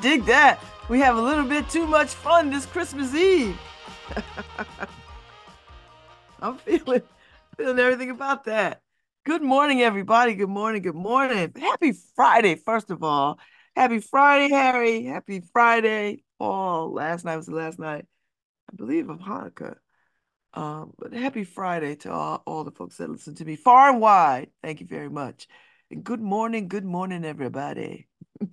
Dig that. We have a little bit too much fun this Christmas Eve. I'm feeling feeling everything about that. Good morning, everybody. Good morning. Good morning. Happy Friday, first of all. Happy Friday, Harry. Happy Friday. Oh, last night was the last night, I believe, of Hanukkah. Um, but happy Friday to all, all the folks that listen to me far and wide. Thank you very much. And good morning, good morning, everybody.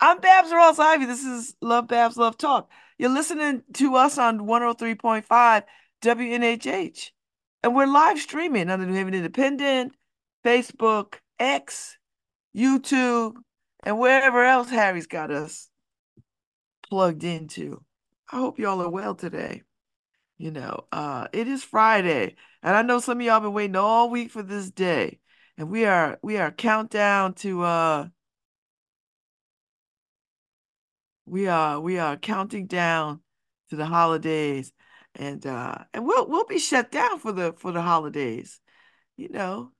I'm Babz Rawls Ivy. This is Love Babz Love Talk. You're listening to us on 103.5 WNHH. And we're live streaming on the New Haven Independent, Facebook, X, YouTube, and wherever else Harry's got us plugged into. I hope y'all are well today. You know, uh, it is Friday, and I know some of y'all been waiting all week for this day. And we are we are countdown to uh we are we are counting down to the holidays and uh and we'll we'll be shut down for the for the holidays you know?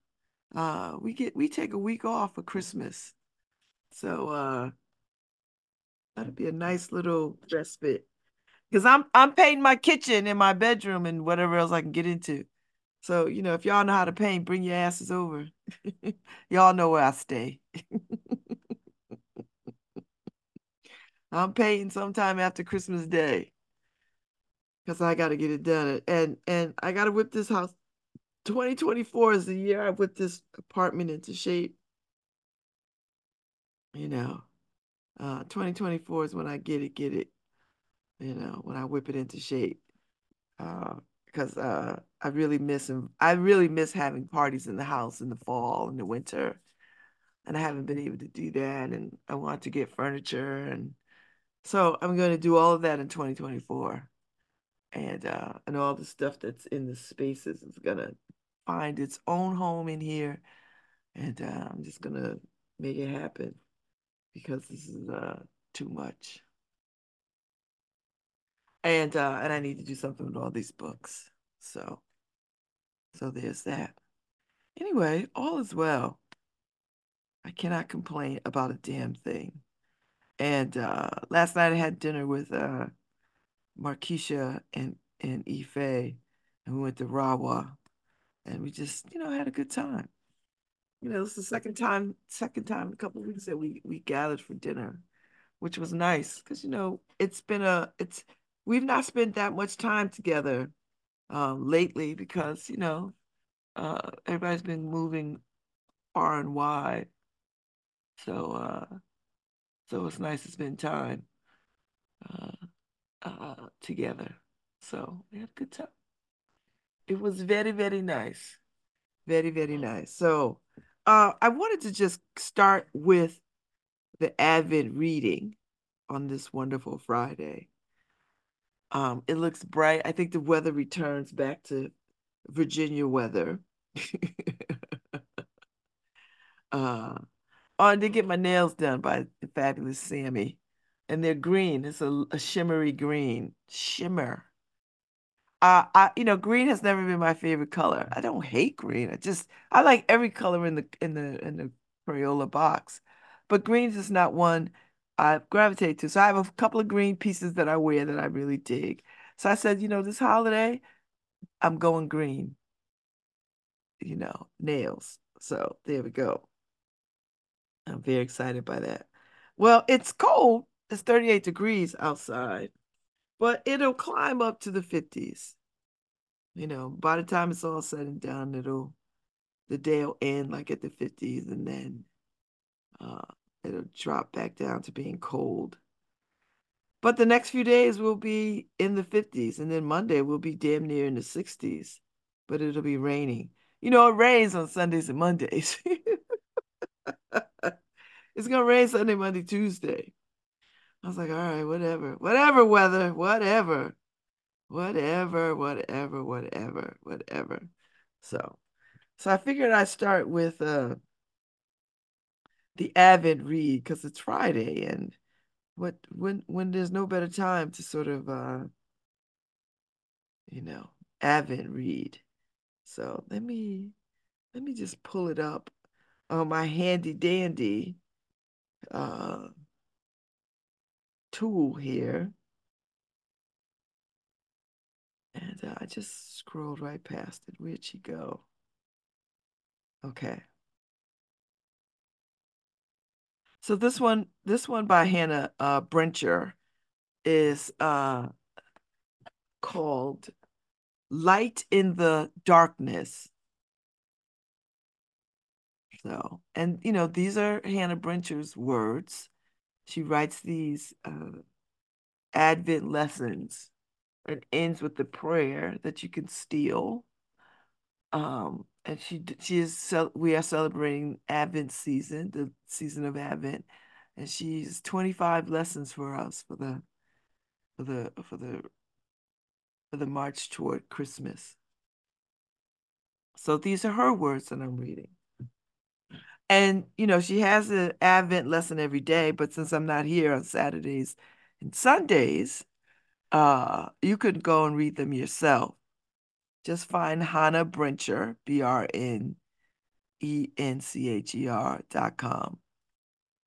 Uh we get we take a week off for christmas. So uh that'll be a nice little respite. Because i'm i'm painting my kitchen and my bedroom and whatever else i can get into. So you know if y'all know how to paint bring your asses over. Y'all know where i stay I'm painting sometime after Christmas Day because I got to get it done. And and I got to whip this house. 2024 is the year I whip this apartment into shape. You know, uh, 2024 is when I get it, get it. You know, when I whip it into shape. Because uh, uh, I really miss him. I really miss having parties in the house in the fall and the winter. And I haven't been able to do that. And I want to get furniture and so I'm going to do all of that in 2024. And uh, and all the stuff that's in the spaces is going to find its own home in here. And uh, I'm just going to make it happen because this is uh, too much. And uh, and I need to do something with all these books. So so there's that. Anyway, all is well. I cannot complain about a damn thing. And uh, last night I had dinner with uh, and, and Ife, and we went to Rawa, and we just, you know, had a good time. You know, it's the second time, second time in a couple weeks that we we gathered for dinner, which was nice because you know it's been a it's we've not spent that much time together um, lately because you know uh, everybody's been moving far and wide, so uh, so it's nice to spend time uh, uh, together. So we had a good time. It was very, very nice. Very, very nice. So uh, I wanted to just start with the Advent reading on this wonderful Friday. Um, it looks bright. I think the weather returns back to Virginia weather. uh, Oh, I did get my nails done by the fabulous Sammy. And they're green. It's a, a shimmery green. Shimmer. Uh, I, you know, green has never been my favorite color. I don't hate green. I just I like every color in the in the in the Crayola box. But green is just not one I gravitate to. So I have a couple of green pieces that I wear that I really dig. So I said, you know, this holiday, I'm going green. You know, nails. So there we go. I'm very excited by that. Well, it's cold. It's 38 degrees outside, but it'll climb up to the 50s. You know, by the time it's all said and done, it'll the day will end like at the 50s and then uh, it'll drop back down to being cold. But the next few days will be in the 50s, and then Monday will be damn near in the 60s, but it'll be raining. You know, it rains on Sundays and Mondays. It's gonna rain Sunday, Monday, Tuesday. I was like, all right, whatever, whatever weather, whatever, whatever, whatever, whatever, whatever. So, so I figured I'd start with uh the Advent read because it's Friday and what when when there's no better time to sort of uh you know Advent read. So let me let me just pull it up on my handy dandy uh, tool here. And uh, I just scrolled right past it. Where'd she go? Okay. So this one, this one by Hannah uh, Brencher is uh, called Light in the Darkness. So, and you know, these are Hannah Brencher's words. She writes these uh, Advent lessons and ends with the prayer that you can steal. Um, and she she is we are celebrating Advent season, the season of Advent, and she's 25 lessons for us for the for the for the for the march toward Christmas. So these are her words that I'm reading. And you know, she has an Advent lesson every day, but since I'm not here on Saturdays and Sundays, uh, you could go and read them yourself. Just find Hannah Brencher, B R N E N C H E R dot com.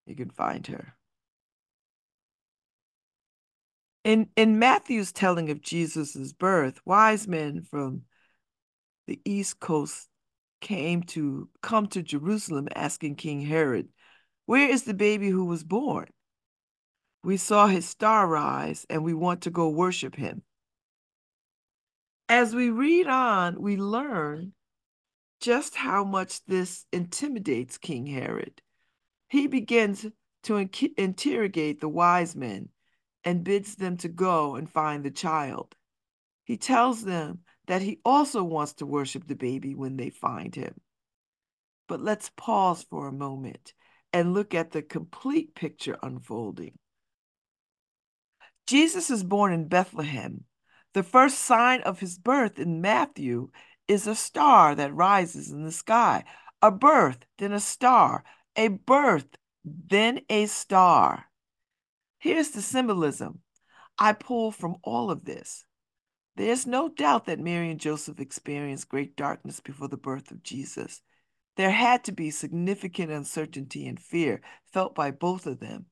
You can find her. In in Matthew's telling of Jesus's birth, wise men from the East Coast came to come to Jerusalem asking King Herod, Where is the baby who was born? We saw his star rise and we want to go worship him. As we read on, we learn just how much this intimidates King Herod. He begins to in- interrogate the wise men and bids them to go and find the child. He tells them that he also wants to worship the baby when they find him. But let's pause for a moment and look at the complete picture unfolding. Jesus is born in Bethlehem. The first sign of his birth in Matthew is a star that rises in the sky. A birth, then a star. A birth, then a star. Here's the symbolism I pull from all of this. There's no doubt that Mary and Joseph experienced great darkness before the birth of Jesus. There had to be significant uncertainty and fear felt by both of them.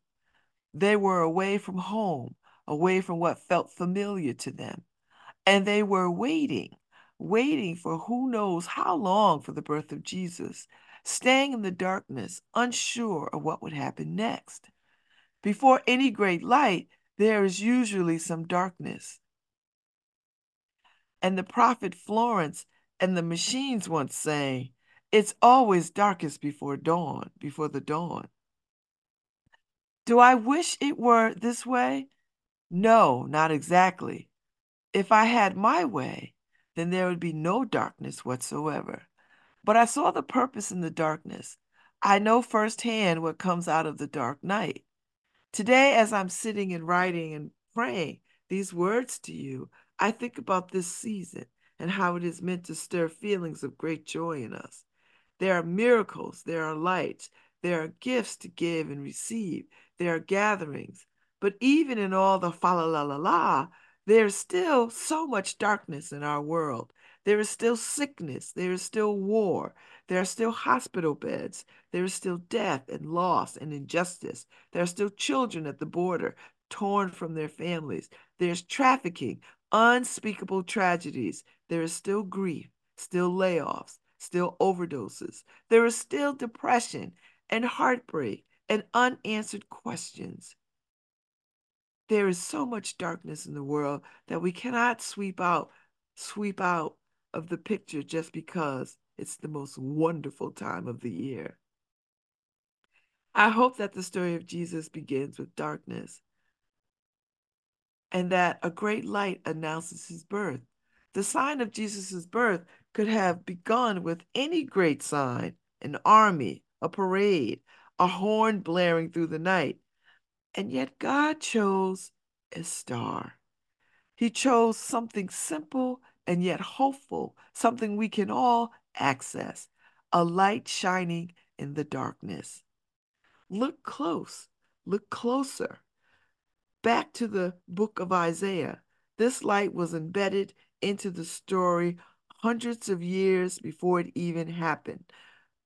They were away from home, away from what felt familiar to them, and they were waiting, waiting for who knows how long for the birth of Jesus, staying in the darkness, unsure of what would happen next. Before any great light, there is usually some darkness. And the prophet Florence and the machines once saying, It's always darkest before dawn, before the dawn. Do I wish it were this way? No, not exactly. If I had my way, then there would be no darkness whatsoever. But I saw the purpose in the darkness. I know firsthand what comes out of the dark night. Today, as I'm sitting and writing and praying these words to you, I think about this season and how it is meant to stir feelings of great joy in us. There are miracles, there are lights, there are gifts to give and receive, there are gatherings. But even in all the fa la la la la, there's still so much darkness in our world. There is still sickness. There is still war. There are still hospital beds. There is still death and loss and injustice. There are still children at the border torn from their families. There's trafficking, unspeakable tragedies. There is still grief, still layoffs, still overdoses. There is still depression and heartbreak and unanswered questions. There is so much darkness in the world that we cannot sweep out, sweep out of the picture just because it's the most wonderful time of the year. I hope that the story of Jesus begins with darkness and that a great light announces his birth. The sign of Jesus' birth could have begun with any great sign an army, a parade, a horn blaring through the night. And yet God chose a star. He chose something simple and yet hopeful, something we can all access, a light shining in the darkness. Look close, look closer. Back to the book of Isaiah. This light was embedded into the story hundreds of years before it even happened.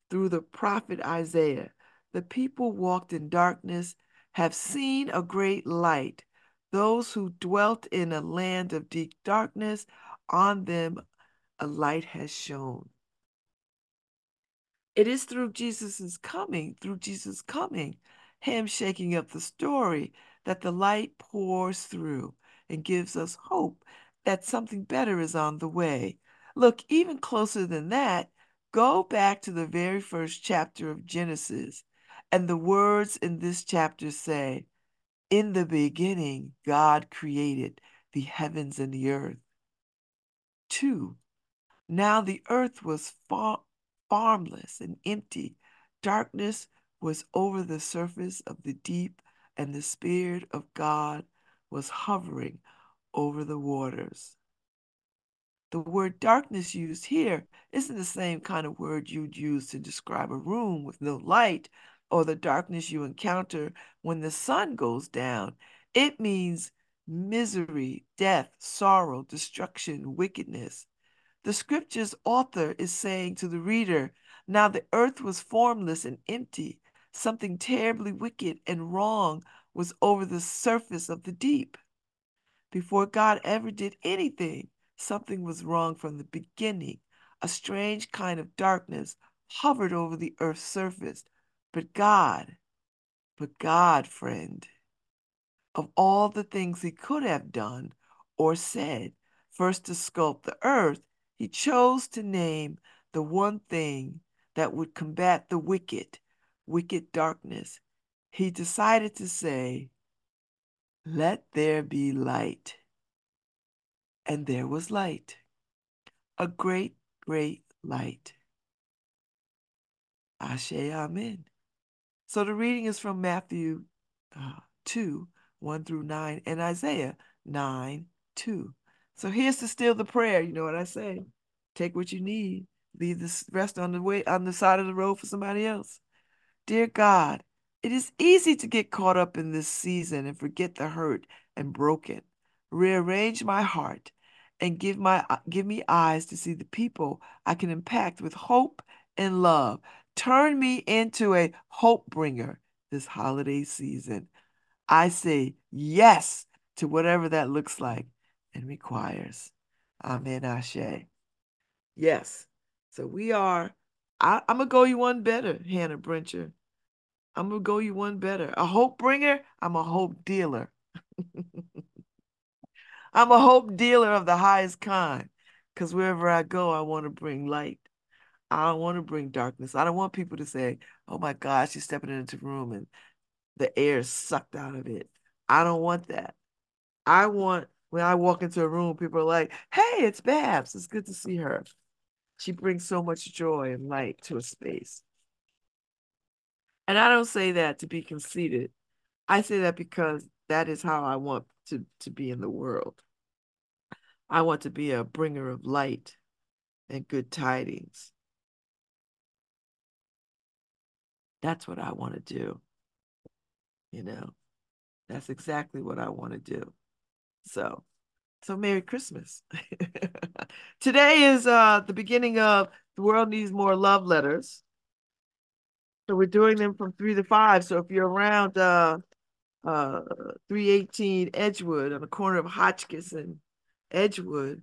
Through the prophet Isaiah, the people walked in darkness. have seen a great light. Those who dwelt in a land of deep darkness, on them a light has shone. It is through Jesus' coming, through Jesus' coming, him shaking up the story, that the light pours through and gives us hope that something better is on the way. Look, even closer than that, go back to the very first chapter of Genesis, and the words in this chapter say, In the beginning, God created the heavens and the earth. Two, now the earth was far farmless and empty. Darkness was over the surface of the deep, and the Spirit of God was hovering over the waters. The word darkness used here isn't the same kind of word you'd use to describe a room with no light or the darkness you encounter when the sun goes down. It means misery, death, sorrow, destruction, wickedness. The scripture's author is saying to the reader, Now the earth was formless and empty. Something terribly wicked and wrong was over the surface of the deep. Before God ever did anything, something was wrong from the beginning. A strange kind of darkness hovered over the earth's surface. But God, but God, friend, of all the things he could have done or said, first to sculpt the earth, he chose to name the one thing that would combat the wicked, wicked darkness. He decided to say, Let there be light. And there was light, a great, great light. Ashe, Amen. So the reading is from Matthew uh, 2 1 through 9 and Isaiah 9 2. So here's to steal the prayer. You know what I say? Take what you need. Leave the rest on the way on the side of the road for somebody else. Dear God, it is easy to get caught up in this season and forget the hurt and broken. Rearrange my heart and give my uh, give me eyes to see the people I can impact with hope and love. Turn me into a hope bringer this holiday season. I say yes to whatever that looks like and requires. Amen, Ashe. Yes. So we are, I, am to go you one better, Hannah Brencher. I'm to go you one better. A hope bringer, I'm a hope dealer. I'm a hope dealer of the highest kind because wherever I go, I want to bring light. I don't want to bring darkness. I don't want people to say, oh my gosh, she's stepping into the room and the air sucked out of it. I don't want that. I want when I walk into a room, people are like, hey, it's Babz. It's good to see her. She brings so much joy and light to a space. And I don't say that to be conceited. I say that because that is how I want to, to be in the world. I want to be a bringer of light and good tidings. That's what I want to do. You know, that's exactly what I want to do. So, so Merry Christmas. Today is uh the beginning of the world needs more love letters. So we're doing them from three to five. So if you're around uh uh 318 Edgewood on the corner of Hotchkiss and Edgewood,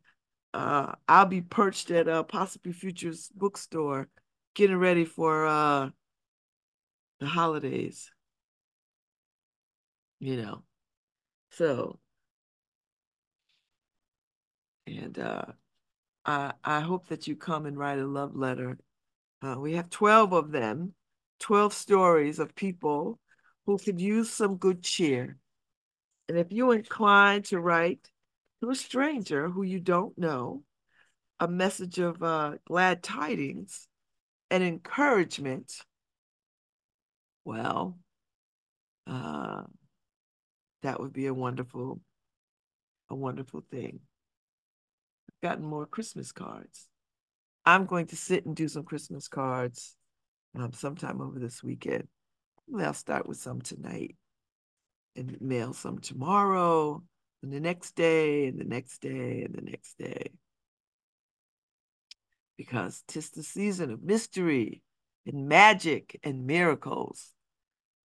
uh I'll be perched at uh Possibly Futures bookstore getting ready for uh the holidays. You know. So and uh, I, I hope that you come and write a love letter. Uh, we have 12 of them, 12 stories of people who could use some good cheer. And if you're inclined to write to a stranger who you don't know a message of uh, glad tidings and encouragement, well, uh, that would be a wonderful, a wonderful thing gotten more Christmas cards. I'm going to sit and do some Christmas cards um, sometime over this weekend. I'll start with some tonight and mail some tomorrow and the next day and the next day and the next day. Because tis the season of mystery and magic and miracles.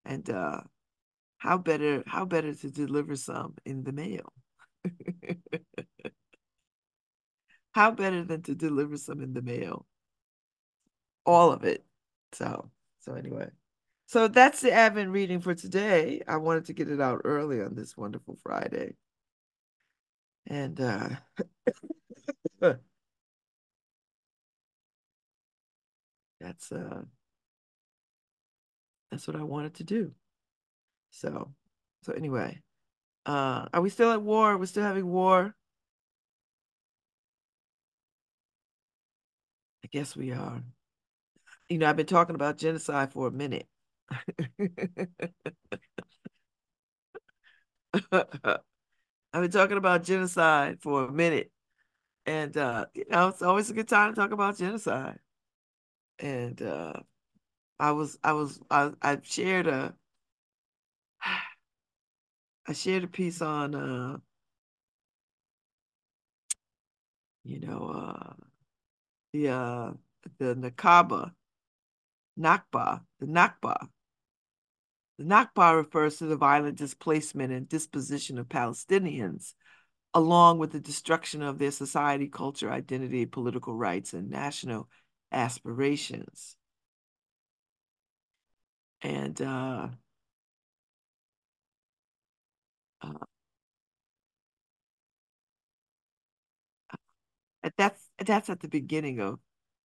And uh, how better how better to deliver some in the mail? how better than to deliver some in the mail? All of it. So so anyway. So that's the Advent reading for today. I wanted to get it out early on this wonderful Friday. And uh that's uh that's what I wanted to do. So so anyway, uh are we still at war? We're still having war? I guess we are. You know, I've been talking about genocide for a minute. I've been talking about genocide for a minute. And uh, you know, it's always a good time to talk about genocide. And uh I was I was I I shared a I shared a piece on uh you know uh the uh the Nakaba Nakba the Nakba the Nakba refers to the violent displacement and disposition of Palestinians along with the destruction of their society, culture, identity, political rights, and national aspirations. And uh, uh, that's at the beginning of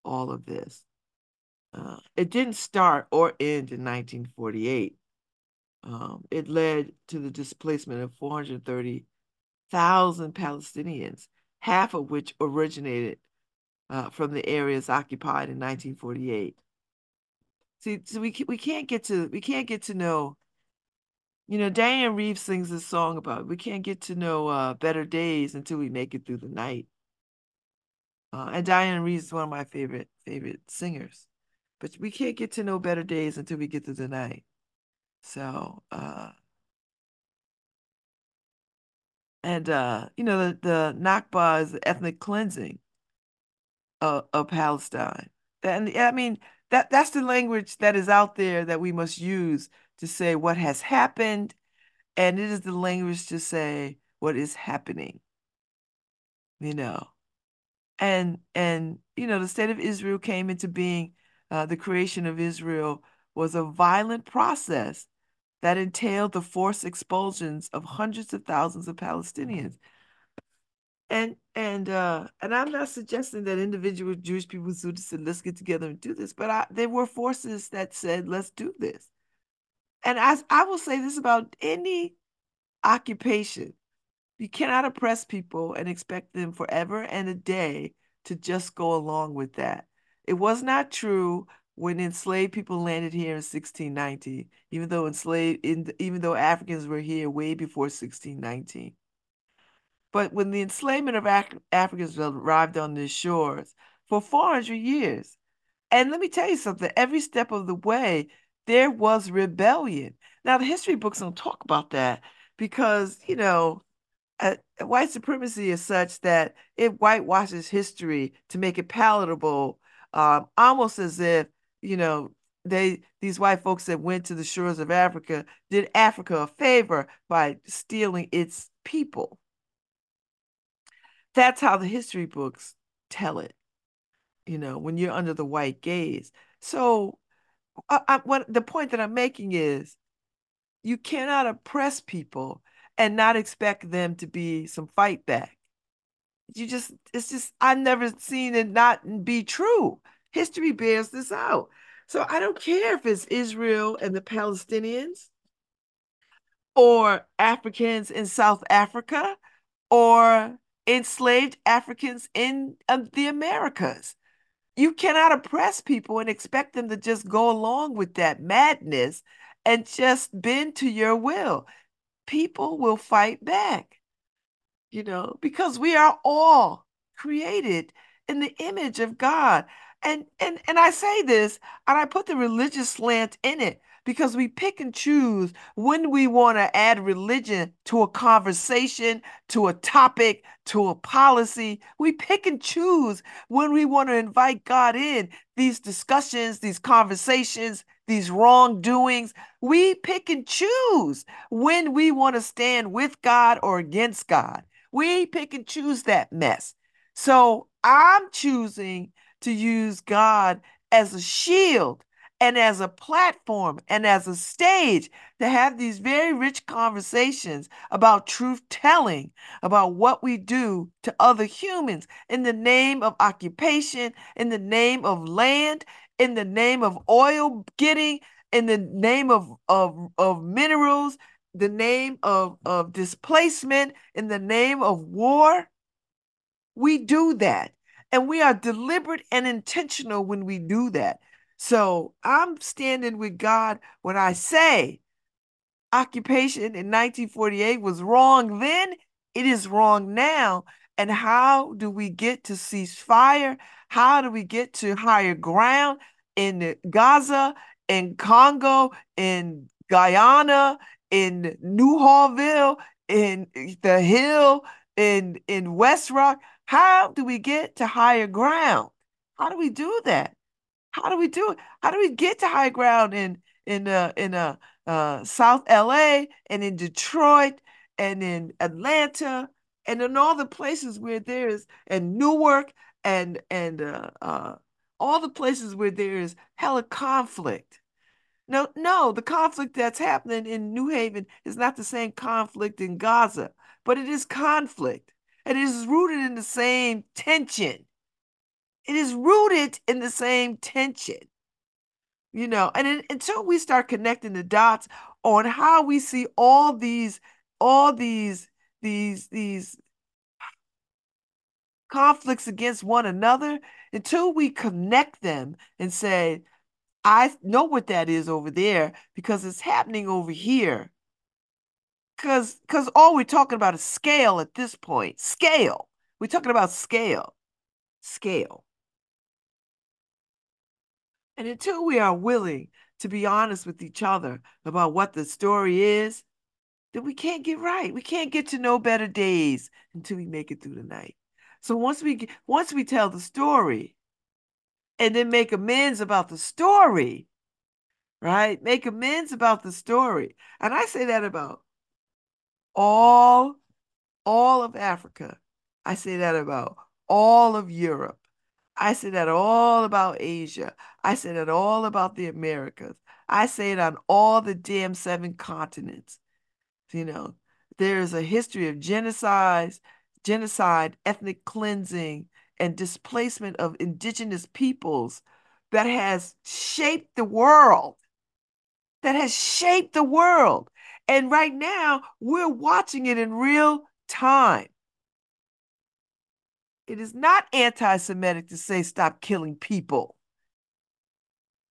all of this. Uh, it didn't start or end in 1948. Um, it led to the displacement of 430,000 Palestinians, half of which originated uh, from the areas occupied in 1948. See, so we we can't get to we can't get to know. You know, Dianne Reeves sings this song about we can't get to know uh, better days until we make it through the night. Uh, and Dianne Reeves is one of my favorite favorite singers, but we can't get to know better days until we get to the night. So, uh, and uh, you know, the the Nakba is the ethnic cleansing of, of Palestine. And I mean, that that's the language that is out there that we must use to say what has happened, and it is the language to say what is happening. You know, and and you know, the state of Israel came into being. Uh, the creation of Israel was a violent process that entailed the forced expulsions of hundreds of thousands of Palestinians. And and uh, and I'm not suggesting that individual Jewish people said, let's get together and do this, but I, there were forces that said, let's do this. And as I will say this about any occupation, you cannot oppress people and expect them forever and a day to just go along with that. It was not true when enslaved people landed here in 1690, even though enslaved, in, even though Africans were here way before 1619. But when the enslavement of Af Africans arrived on the shores for 400 years, and let me tell you something, every step of the way, there was rebellion. Now, the history books don't talk about that because, you know, uh, white supremacy is such that it whitewashes history to make it palatable, um, almost as if you know, they these white folks that went to the shores of Africa did Africa a favor by stealing its people. That's how the history books tell it. You know, when you're under the white gaze. So, I, I, what the point that I'm making is, you cannot oppress people and not expect them to be some fight back. You just, it's just, I've never seen it not be true. History bears this out. So I don't care if it's Israel and the Palestinians or Africans in South Africa or enslaved Africans in uh, the Americas. You cannot oppress people and expect them to just go along with that madness and just bend to your will. People will fight back, you know, because we are all created in the image of God. And and and I say this, and I put the religious slant in it because we pick and choose when we want to add religion to a conversation, to a topic, to a policy. We pick and choose when we want to invite God in these discussions, these conversations, these wrongdoings. We pick and choose when we want to stand with God or against God. We pick and choose that mess. So I'm choosing to use God as a shield and as a platform and as a stage to have these very rich conversations about truth telling, about what we do to other humans in the name of occupation, in the name of land, in the name of oil getting, in the name of, of, of minerals, the name of, of displacement, in the name of war. We do that. And we are deliberate and intentional when we do that. So I'm standing with God when I say occupation in 1948 was wrong then, it is wrong now. And how do we get to ceasefire? How do we get to higher ground in Gaza, in Congo, in Guyana, in Newhallville, in the Hill, in in West Rock? How do we get to higher ground? How do we do that? How do we do it? How do we get to high ground in in uh, in uh, uh, South LA and in Detroit and in Atlanta and in all the places where there is and Newark and and uh, uh, all the places where there is hella conflict. No, no, the conflict that's happening in New Haven is not the same conflict in Gaza, but it is conflict. It is rooted in the same tension it is rooted in the same tension. You know, and in, until we start connecting the dots on how we see all these, all these, these, these conflicts against one another, until we connect them and say, I know what that is over there because it's happening over here. Because because all we're talking about is scale at this point. Scale. We're talking about scale. Scale. And until we are willing to be honest with each other about what the story is, then we can't get right. We can't get to know better days until we make it through the night. So once we once we tell the story and then make amends about the story, right? Make amends about the story. And I say that about all all of Africa. I say that about all of Europe. I say that all about Asia. I say that all about the Americas. I say it on all the damn seven continents. You know, there is a history of genocide, genocide, ethnic cleansing, and displacement of indigenous peoples that has shaped the world. That has shaped the world. And right now, we're watching it in real time. It is not anti Semitic to say stop killing people.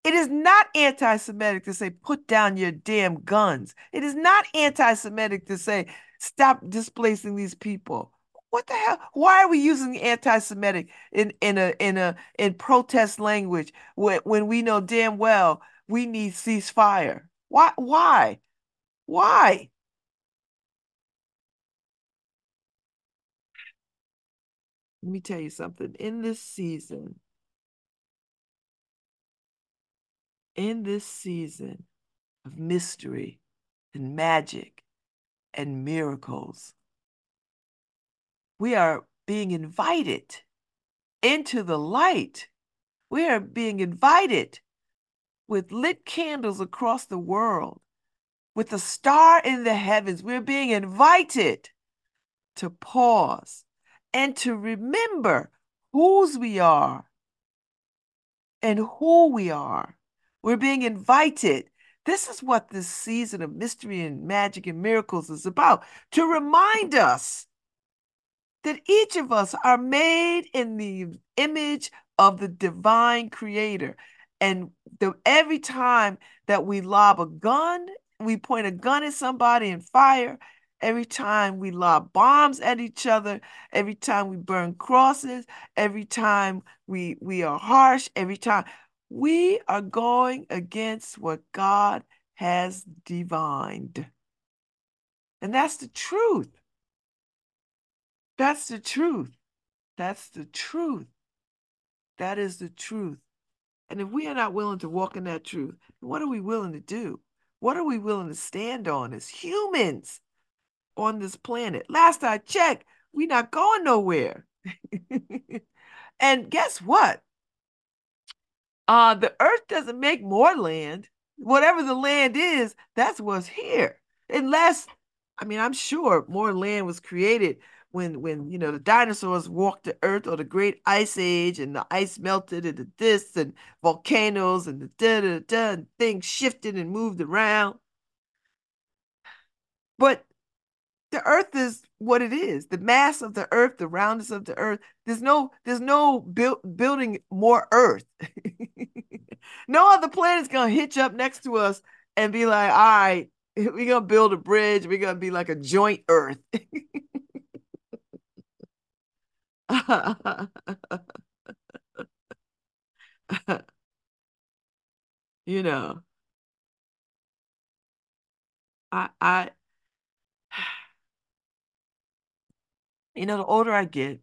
It is not anti Semitic to say put down your damn guns. It is not anti Semitic to say stop displacing these people. What the hell? Why are we using anti-Semitic in, in a in a in protest language when, when we know damn well we need ceasefire? Why why? Why? Let me tell you something. In this season, in this season of mystery and magic and miracles, we are being invited into the light. We are being invited with lit candles across the world, with a star in the heavens. We're being invited to pause and to remember whose we are and who we are. We're being invited. This is what this season of mystery and magic and miracles is about to remind us that each of us are made in the image of the divine creator. And the, every time that we lob a gun, we point a gun at somebody and fire, every time we lob bombs at each other, every time we burn crosses, every time we we are harsh, every time we are going against what God has divined. And that's the truth. That's the truth. That's the truth. That is the truth. And if we are not willing to walk in that truth, what are we willing to do? What are we willing to stand on as humans on this planet? Last I checked, we're not going nowhere. and guess what? Uh, the earth doesn't make more land. Whatever the land is, that's what's here. Unless, I mean, I'm sure more land was created when when you know the dinosaurs walked the earth or the great ice age and the ice melted and the this and volcanoes and the da da da and things shifted and moved around. But the earth is what it is. The mass of the earth the roundness of the earth there's no there's no build, building more earth. No other planet's gonna hitch up next to us and be like all right we're gonna build a bridge. We're gonna be like a joint earth you know, I I you know, the older I get,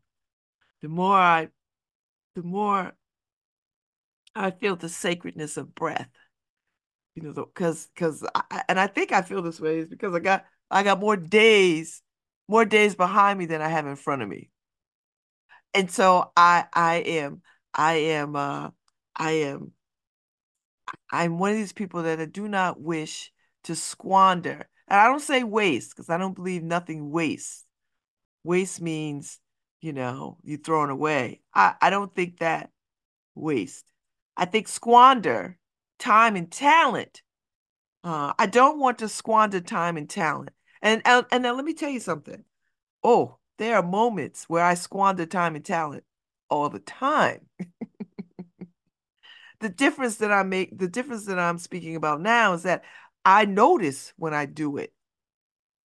the more I the more I feel the sacredness of breath. You know, because because and I think I feel this way is because I got I got more days, more days behind me than I have in front of me and so I I am I am uh I am I'm one of these people that I do not wish to squander. And I don't say waste because I don't believe nothing wastes. Waste means, you know, you throw it away. I, I don't think that waste. I think squander time and talent. Uh, I don't want to squander time and talent. And, and and now let me tell you something. Oh, there are moments where I squander time and talent all the time. the difference that I make, the difference that I'm speaking about now is that I notice when I do it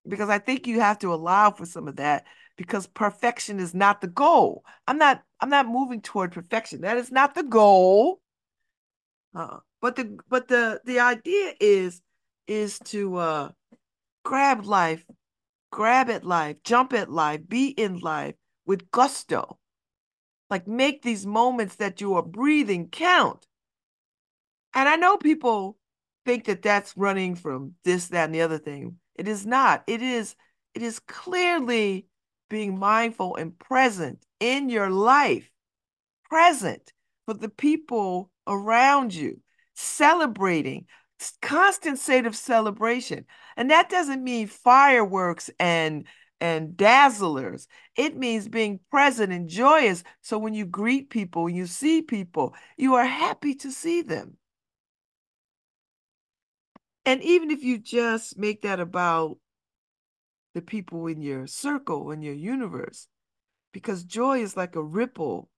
because I think you have to allow for some of that because perfection is not the goal. I'm not I'm not moving toward perfection. That is not the goal. Uh, but the but the the idea is is to uh grab life grab at life, jump at life, be in life with gusto. Like make these moments that you are breathing count. And I know people think that that's running from this, that, and the other thing. It is not. It is. It is clearly being mindful and present in your life, present for the people around you, celebrating, constant state of celebration. And that doesn't mean fireworks and and dazzlers. It means being present and joyous. So when you greet people, you see people, you are happy to see them. And even if you just make that about the people in your circle, in your universe, because joy is like a ripple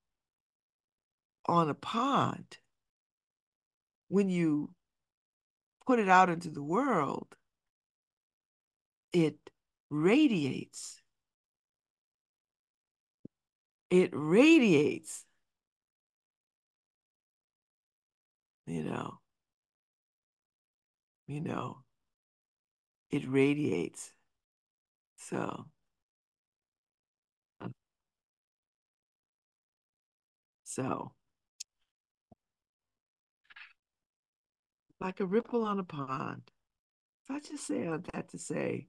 on a pond. When you put it out into the world, it radiates. It radiates. You know, you know, it radiates. So, so like a ripple on a pond. I just say all that to say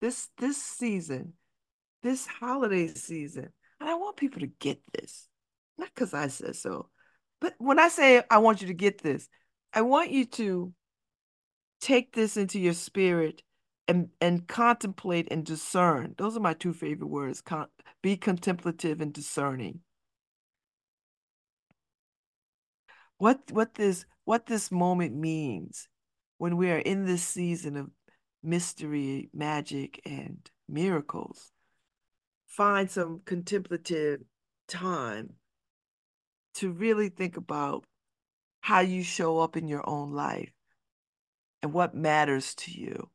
this this season, this holiday season, and I want people to get this. Not because I said so, but when I say I want you to get this, I want you to take this into your spirit and and contemplate and discern. Those are my two favorite words. Con- be contemplative and discerning. What what this what this moment means when we are in this season of mystery, magic, and miracles. Find some contemplative time to really think about how you show up in your own life and what matters to you.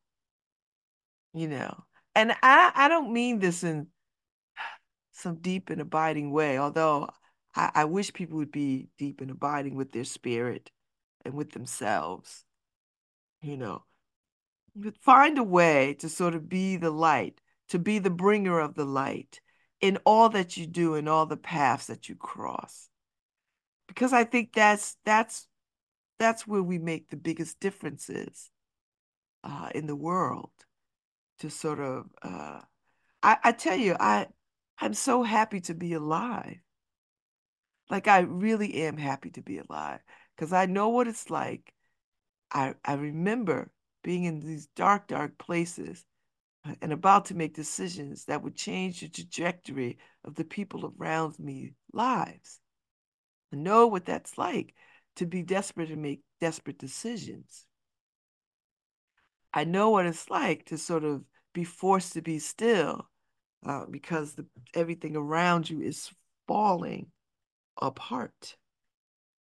You know, and I, I don't mean this in some deep and abiding way, although I, I wish people would be deep and abiding with their spirit and with themselves. you know. Find a way to sort of be the light, to be the bringer of the light in all that you do and all the paths that you cross. Because I think that's that's that's where we make the biggest differences uh, in the world. To sort of, uh, I, I tell you, I I'm so happy to be alive. Like I really am happy to be alive because I know what it's like. I I remember being in these dark, dark places uh, and about to make decisions that would change the trajectory of the people around me lives. I know what that's like to be desperate and make desperate decisions. I know what it's like to sort of be forced to be still uh, because the, everything around you is falling apart.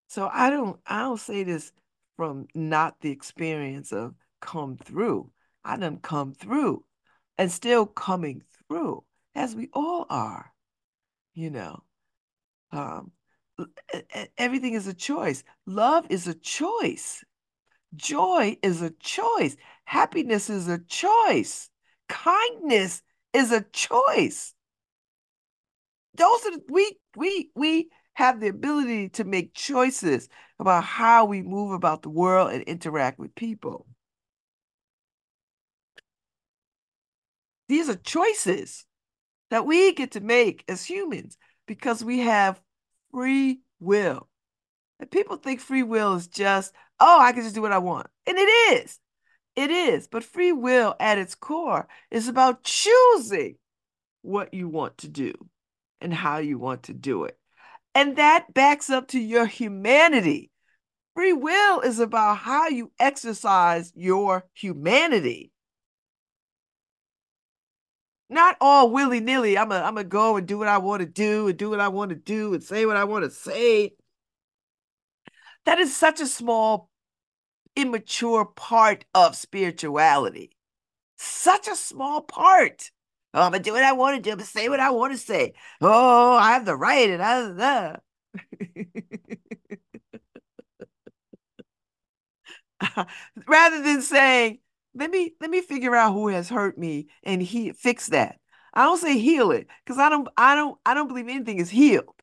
So I don't I don't say this from not the experience of come through. I done come through and still coming through as we all are, you know. Um, everything is a choice. Love is a choice. Joy is a choice. Happiness is a choice. Kindness is a choice. Those are we we we have the ability to make choices about how we move about the world and interact with people. These are choices that we get to make as humans because we have free will. And people think free will is just, oh, I can just do what I want. And it is. It is. But free will at its core is about choosing what you want to do and how you want to do it. And that backs up to your humanity. Free will is about how you exercise your humanity. Not all willy nilly. I'm going I'm to go and do what I want to do and do what I want to do and say what I want to say. That is such a small, immature part of spirituality. Such a small part. Oh, I'm gonna do what I want to do. I'm gonna say what I want to say. Oh, I have the right, and I. Uh. Rather than saying, "Let me let me figure out who has hurt me and he fix that." I don't say heal it because I don't I don't I don't believe anything is healed.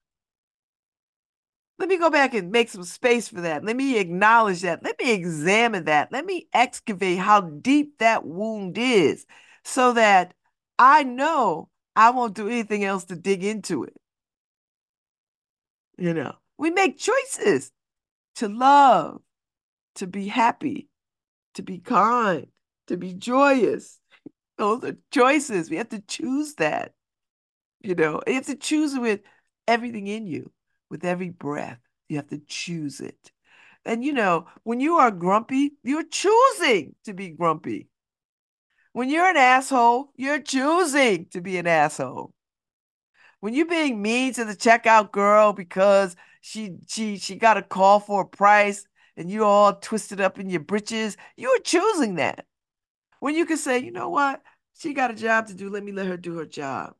Let me go back and make some space for that. Let me acknowledge that. Let me examine that. Let me excavate how deep that wound is so that I know I won't do anything else to dig into it. You know, we make choices to love, to be happy, to be kind, to be joyous. Those are choices. We have to choose that. You know, you have to choose with everything in you, with every breath. You have to choose it. And you know, when you are grumpy, you're choosing to be grumpy. When you're an asshole, you're choosing to be an asshole. When you're being mean to the checkout girl because she she she got a call for a price and you all twisted up in your britches, you're choosing that. When you can say, you know what, she got a job to do, let me let her do her job.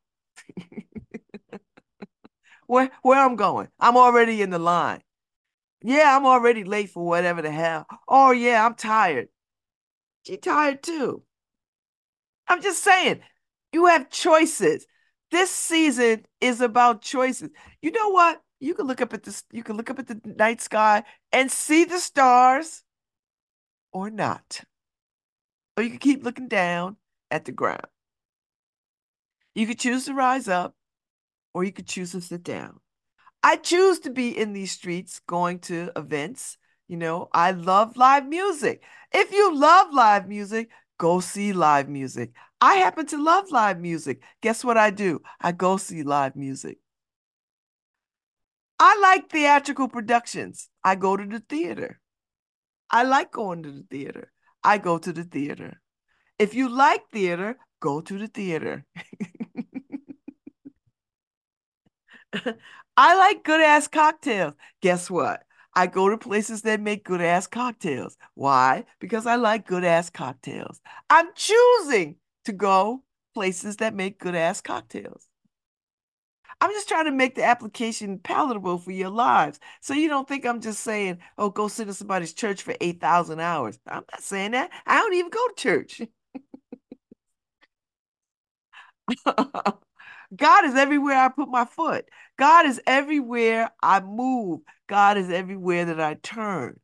where where I'm going, I'm already in the line. Yeah, I'm already late for whatever the hell. Oh yeah, I'm tired. She tired too. I'm just saying, you have choices. This season is about choices. You know what? You can look up at this, you can look up at the night sky and see the stars or not. Or you can keep looking down at the ground. You could choose to rise up or you could choose to sit down. I choose to be in these streets going to events. You know, I love live music. If you love live music, go see live music. I happen to love live music. Guess what I do? I go see live music. I like theatrical productions. I go to the theater. I like going to the theater. I go to the theater. If you like theater, go to the theater. I like good ass cocktails. Guess what? I go to places that make good ass cocktails. Why? Because I like good ass cocktails. I'm choosing to go places that make good ass cocktails. I'm just trying to make the application palatable for your lives. So you don't think I'm just saying, oh, go sit in somebody's church for 8,000 hours. I'm not saying that. I don't even go to church. God is everywhere I put my foot. God is everywhere I move. God is everywhere that I turn.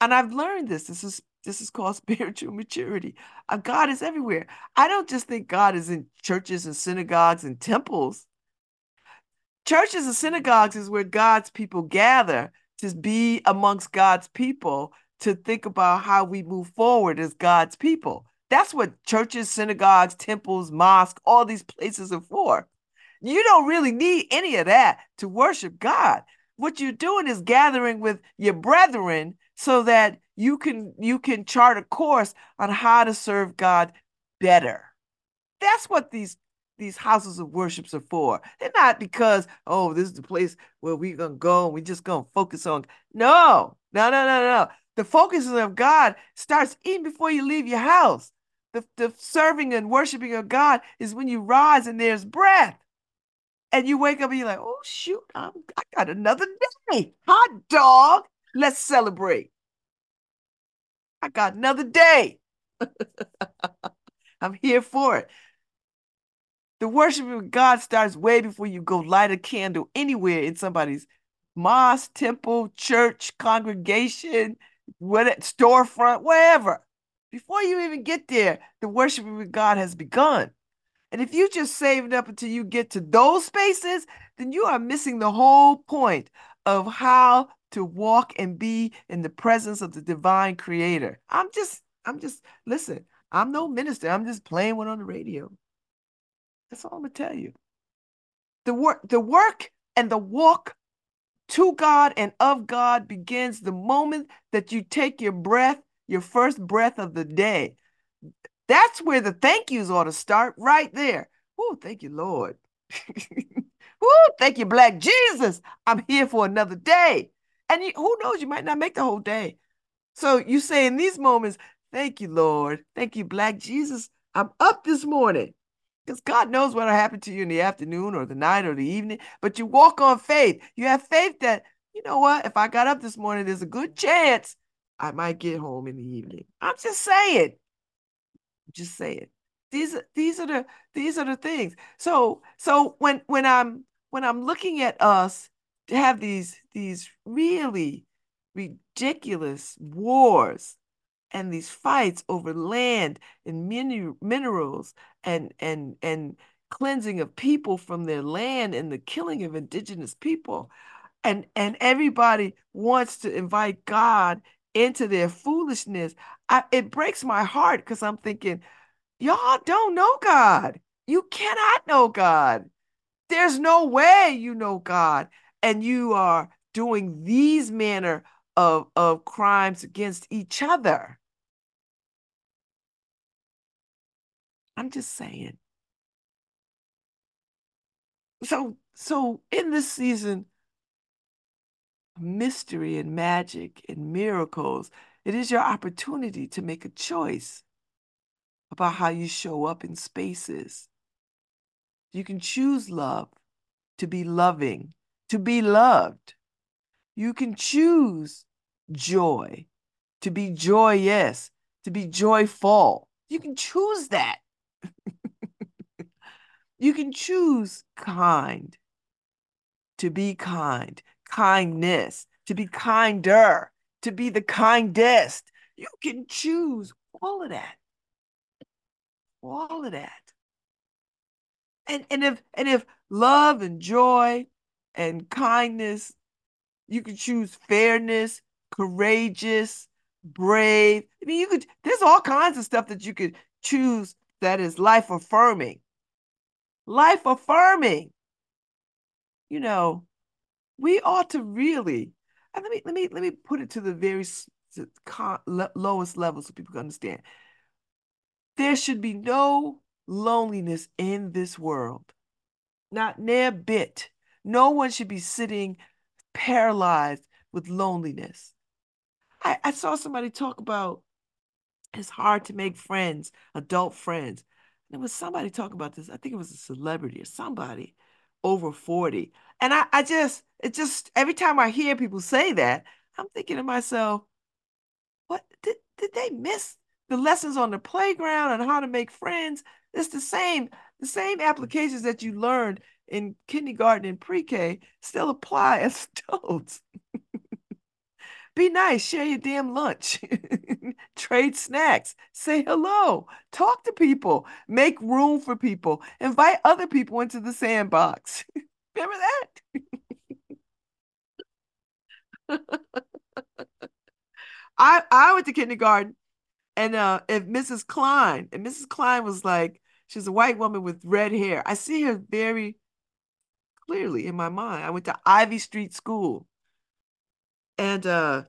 And I've learned this. This is this is called spiritual maturity. Uh, God is everywhere. I don't just think God is in churches and synagogues and temples. Churches and synagogues is where God's people gather to be amongst God's people to think about how we move forward as God's people. That's what churches, synagogues, temples, mosques, all these places are for. You don't really need any of that to worship God. What you're doing is gathering with your brethren so that you can you can chart a course on how to serve God better. That's what these these houses of worships are for. They're not because, oh, this is the place where we're gonna go and we're just gonna focus on. No, no, no, no, no. The focus of God starts even before you leave your house. The, the serving and worshiping of God is when you rise and there's breath. And you wake up and you're like, oh shoot, I'm, I got another day. Hot dog. Let's celebrate. I got another day. I'm here for it. The worship of God starts way before you go light a candle anywhere in somebody's mosque, temple, church, congregation, what storefront, wherever. Before you even get there, the worship of God has begun. And if you just save it up until you get to those spaces, then you are missing the whole point of how to walk and be in the presence of the divine creator. I'm just, I'm just, listen, I'm no minister. I'm just playing one on the radio. That's all I'm gonna tell you. The work, the work and the walk to God and of God begins the moment that you take your breath, your first breath of the day. That's where the thank yous ought to start right there. Oh, thank you, Lord. Woo, thank you, Black Jesus. I'm here for another day. And you, who knows, you might not make the whole day. So you say in these moments, thank you, Lord. Thank you, Black Jesus. I'm up this morning because God knows what'll happen to you in the afternoon or the night or the evening. But you walk on faith. You have faith that, you know what, if I got up this morning, there's a good chance I might get home in the evening. I'm just saying. Just say it. These these are the these are the things. So so when when I'm when I'm looking at us to have these these really ridiculous wars and these fights over land and min- minerals and and and cleansing of people from their land and the killing of indigenous people and and everybody wants to invite God into their foolishness, I, it breaks my heart because I'm thinking, y'all don't know God. You cannot know God. There's no way you know God and you are doing these manner of, of crimes against each other. I'm just saying. So so in this season of mystery and magic and miracles, it is your opportunity to make a choice about how you show up in spaces. You can choose love, to be loving, to be loved. You can choose joy, to be joyous, to be joyful. You can choose that. you can choose kind, to be kind, kindness, to be kinder, to be the kindest. You can choose all of that. All of that. And and if and if love and joy and kindness, you can choose fairness, courageous, brave. I mean, you could there's all kinds of stuff that you could choose that is life affirming. Life affirming. You know, we ought to really and let me let me let me put it to the very lowest level so people can understand there should be no loneliness in this world not near bit no one should be sitting paralyzed with loneliness I, I saw somebody talk about it's hard to make friends adult friends there was somebody talking about this i think it was a celebrity or somebody over 40. And I, I just, it just, every time I hear people say that, I'm thinking to myself, what did, did they miss the lessons on the playground on how to make friends? It's the same, the same applications that you learned in kindergarten and pre-K still apply as adults. Be nice, share your damn lunch, trade snacks, say hello, talk to people, make room for people, invite other people into the sandbox. Remember that? I I went to kindergarten and uh if Mrs. Klein, and Mrs. Klein was like, she's a white woman with red hair. I see her very clearly in my mind. I went to Ivy Street School. And uh,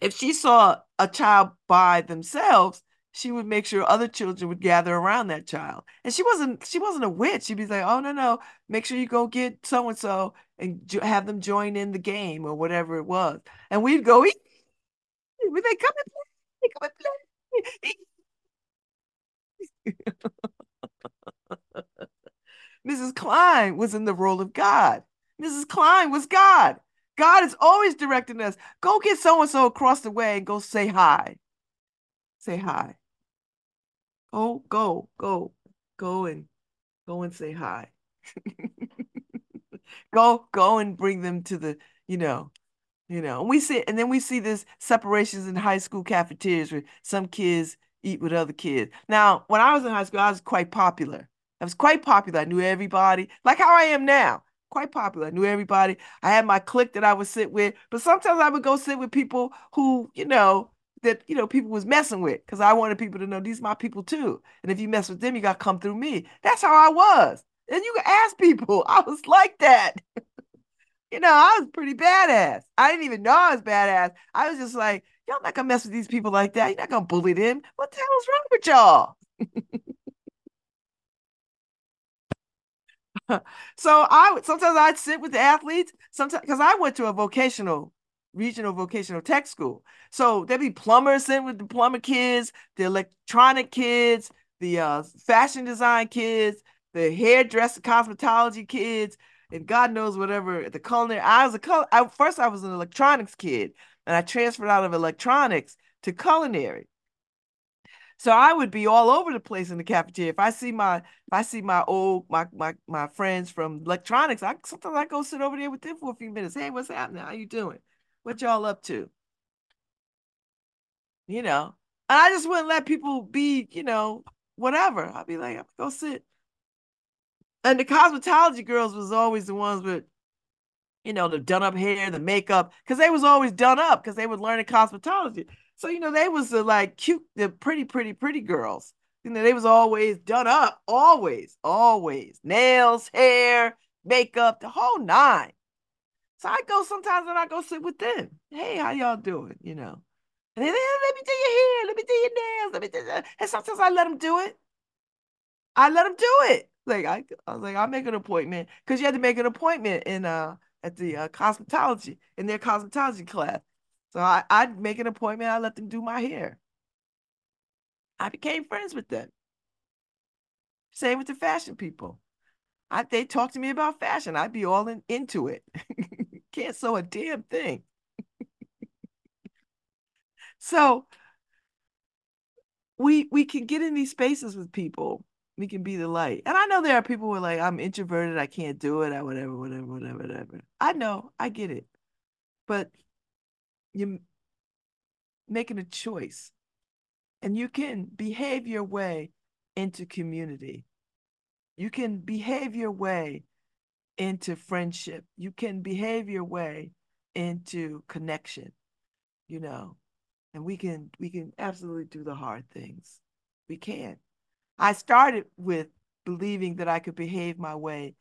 if she saw a child by themselves, she would make sure other children would gather around that child. And she wasn't she wasn't a witch. She'd be like, "Oh no, no, make sure you go get so and so and have them join in the game or whatever it was." And we'd go, "Would they come and play? Come and play." Mrs. Klein was in the role of God. Mrs. Klein was God. God is always directing us. Go get so and so across the way and go say hi. Say hi. Oh, go, go, go and go and say hi. go, go and bring them to the, you know, you know. And we see, and then we see this separations in high school cafeterias where some kids eat with other kids. Now, when I was in high school, I was quite popular. I was quite popular. I knew everybody, like how I am now. Quite popular. I knew everybody. I had my clique that I would sit with, but sometimes I would go sit with people who, you know, that you know people was messing with because I wanted people to know these my people too. And if you mess with them, you got to come through me. That's how I was. And you can ask people. I was like that. you know, I was pretty badass. I didn't even know I was badass. I was just like, y'all not gonna mess with these people like that. You're not gonna bully them. What the hell is wrong with y'all? so I sometimes I'd sit with the athletes, sometimes because I went to a vocational, regional vocational tech school. So there'd be plumbers sitting with the plumber kids, the electronic kids, the uh, fashion design kids, the hairdresser cosmetology kids, and God knows whatever the culinary. I was a col- I, first I was an electronics kid, and I transferred out of electronics to culinary. So I would be all over the place in the cafeteria. If I see my if I see my old my my my friends from electronics, I sometimes I go sit over there with them for a few minutes. Hey, what's happening? How you doing? What y'all up to? You know, and I just wouldn't let people be, you know, whatever. I'd be like, I'm go sit. And the cosmetology girls was always the ones with, you know, the done up hair, the makeup, because they was always done up because they were learning cosmetology. So, you know, they was the like cute, the pretty, pretty, pretty girls. You know, they was always done up, always, always. Nails, hair, makeup, the whole nine. So I go sometimes and I go sit with them. Hey, how y'all doing? You know. And they, let me do your hair, let me do your nails, let me do that. And sometimes I let them do it. I let them do it. Like I, I was like, I'll make an appointment because you had to make an appointment in uh at the uh, cosmetology in their cosmetology class. So I, I'd make an appointment. I let them do my hair. I became friends with them. Same with the fashion people. I, they talk to me about fashion. I'd be all in, into it. Can't sew a damn thing. so we we can get in these spaces with people. We can be the light. And I know there are people who are like, I'm introverted, I can't do it, or whatever, whatever, whatever, whatever. I know, I get it. But you're making a choice. And you can behave your way into community. You can behave your way into friendship. You can behave your way into connection you know? And we can we can absolutely do the hard things. We can. I started with believing that i could behave my way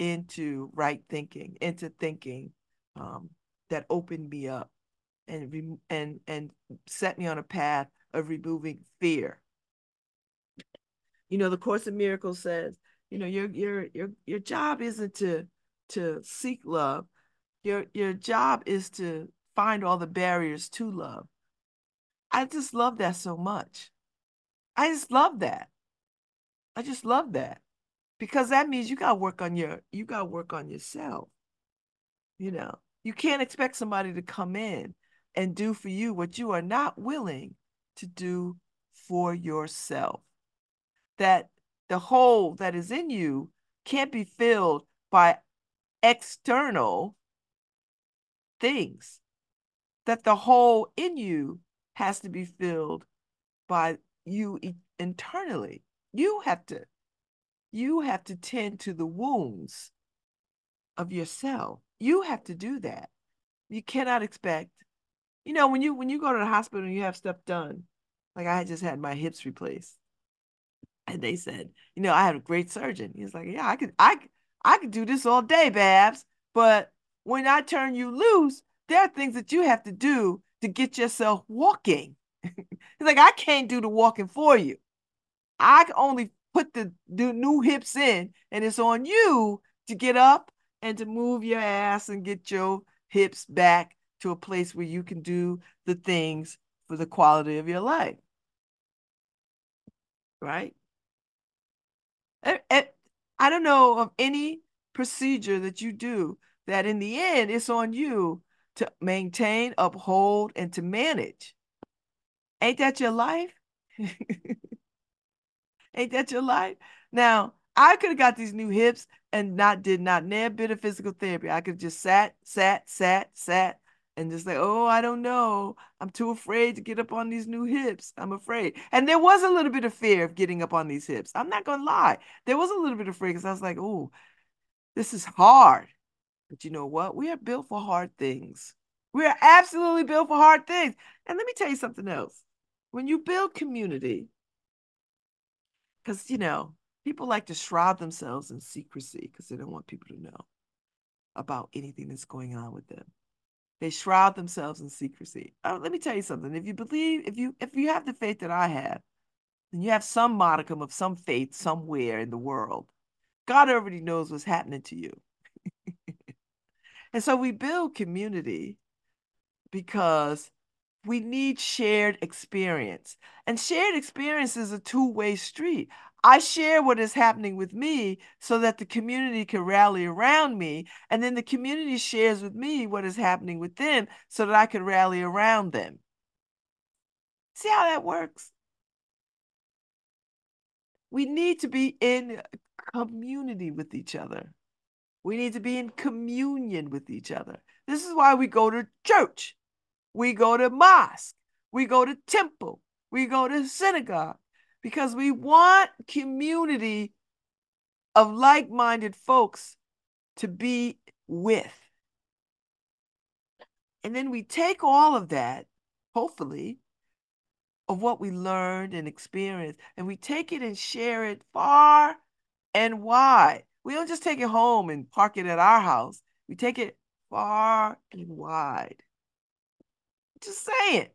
into right thinking into thinking um, that opened me up and and and set me on a path of removing fear. You know, the Course of Miracles says, you know, your your your your job isn't to to seek love. Your your job is to find all the barriers to love. I just love that so much. I just love that. I just love that because that means you got to work on your you got to work on yourself. You know, you can't expect somebody to come in and do for you what you are not willing to do for yourself. That the hole that is in you can't be filled by external things. That the hole in you has to be filled by you internally. You have to you have to tend to the wounds of yourself. You have to do that. You cannot expect, you know, when you when you go to the hospital and you have stuff done, like I just had my hips replaced. And they said, you know, I had a great surgeon. He's like, yeah, I could I I could do this all day, Babz. But when I turn you loose, there are things that you have to do to get yourself walking. He's like, I can't do the walking for you. I can only put the, the new hips in, and it's on you to get up and to move your ass and get your hips back to a place where you can do the things for the quality of your life. Right? I don't know of any procedure that you do that in the end it's on you to maintain, uphold, and to manage. Ain't that your life? Ain't that your life? Now, I could have got these new hips and not did not near bit of physical therapy. I could have just sat, sat, sat, sat, and just like, oh, I don't know. I'm too afraid to get up on these new hips. I'm afraid. And there was a little bit of fear of getting up on these hips. I'm not gonna lie. There was a little bit of fear because I was like, oh, this is hard. But you know what? We are built for hard things. We are absolutely built for hard things. And let me tell you something else. When you build community, because, you know, people like to shroud themselves in secrecy because they don't want people to know about anything that's going on with them. They shroud themselves in secrecy. Oh, let me tell you something. If you believe, if you if you have the faith that I have, then you have some modicum of some faith somewhere in the world. God already knows what's happening to you. and so we build community because we need shared experience. And shared experience is a two way street. I share what is happening with me so that the community can rally around me. And then the community shares with me what is happening with them so that I can rally around them. See how that works? We need to be in community with each other. We need to be in communion with each other. This is why we go to church. We go to mosque. We go to temple. We go to synagogue because we want community of like-minded folks to be with. And then we take all of that, hopefully, of what we learned and experienced, and we take it and share it far and wide. We don't just take it home and park it at our house. We take it far and wide. Just saying.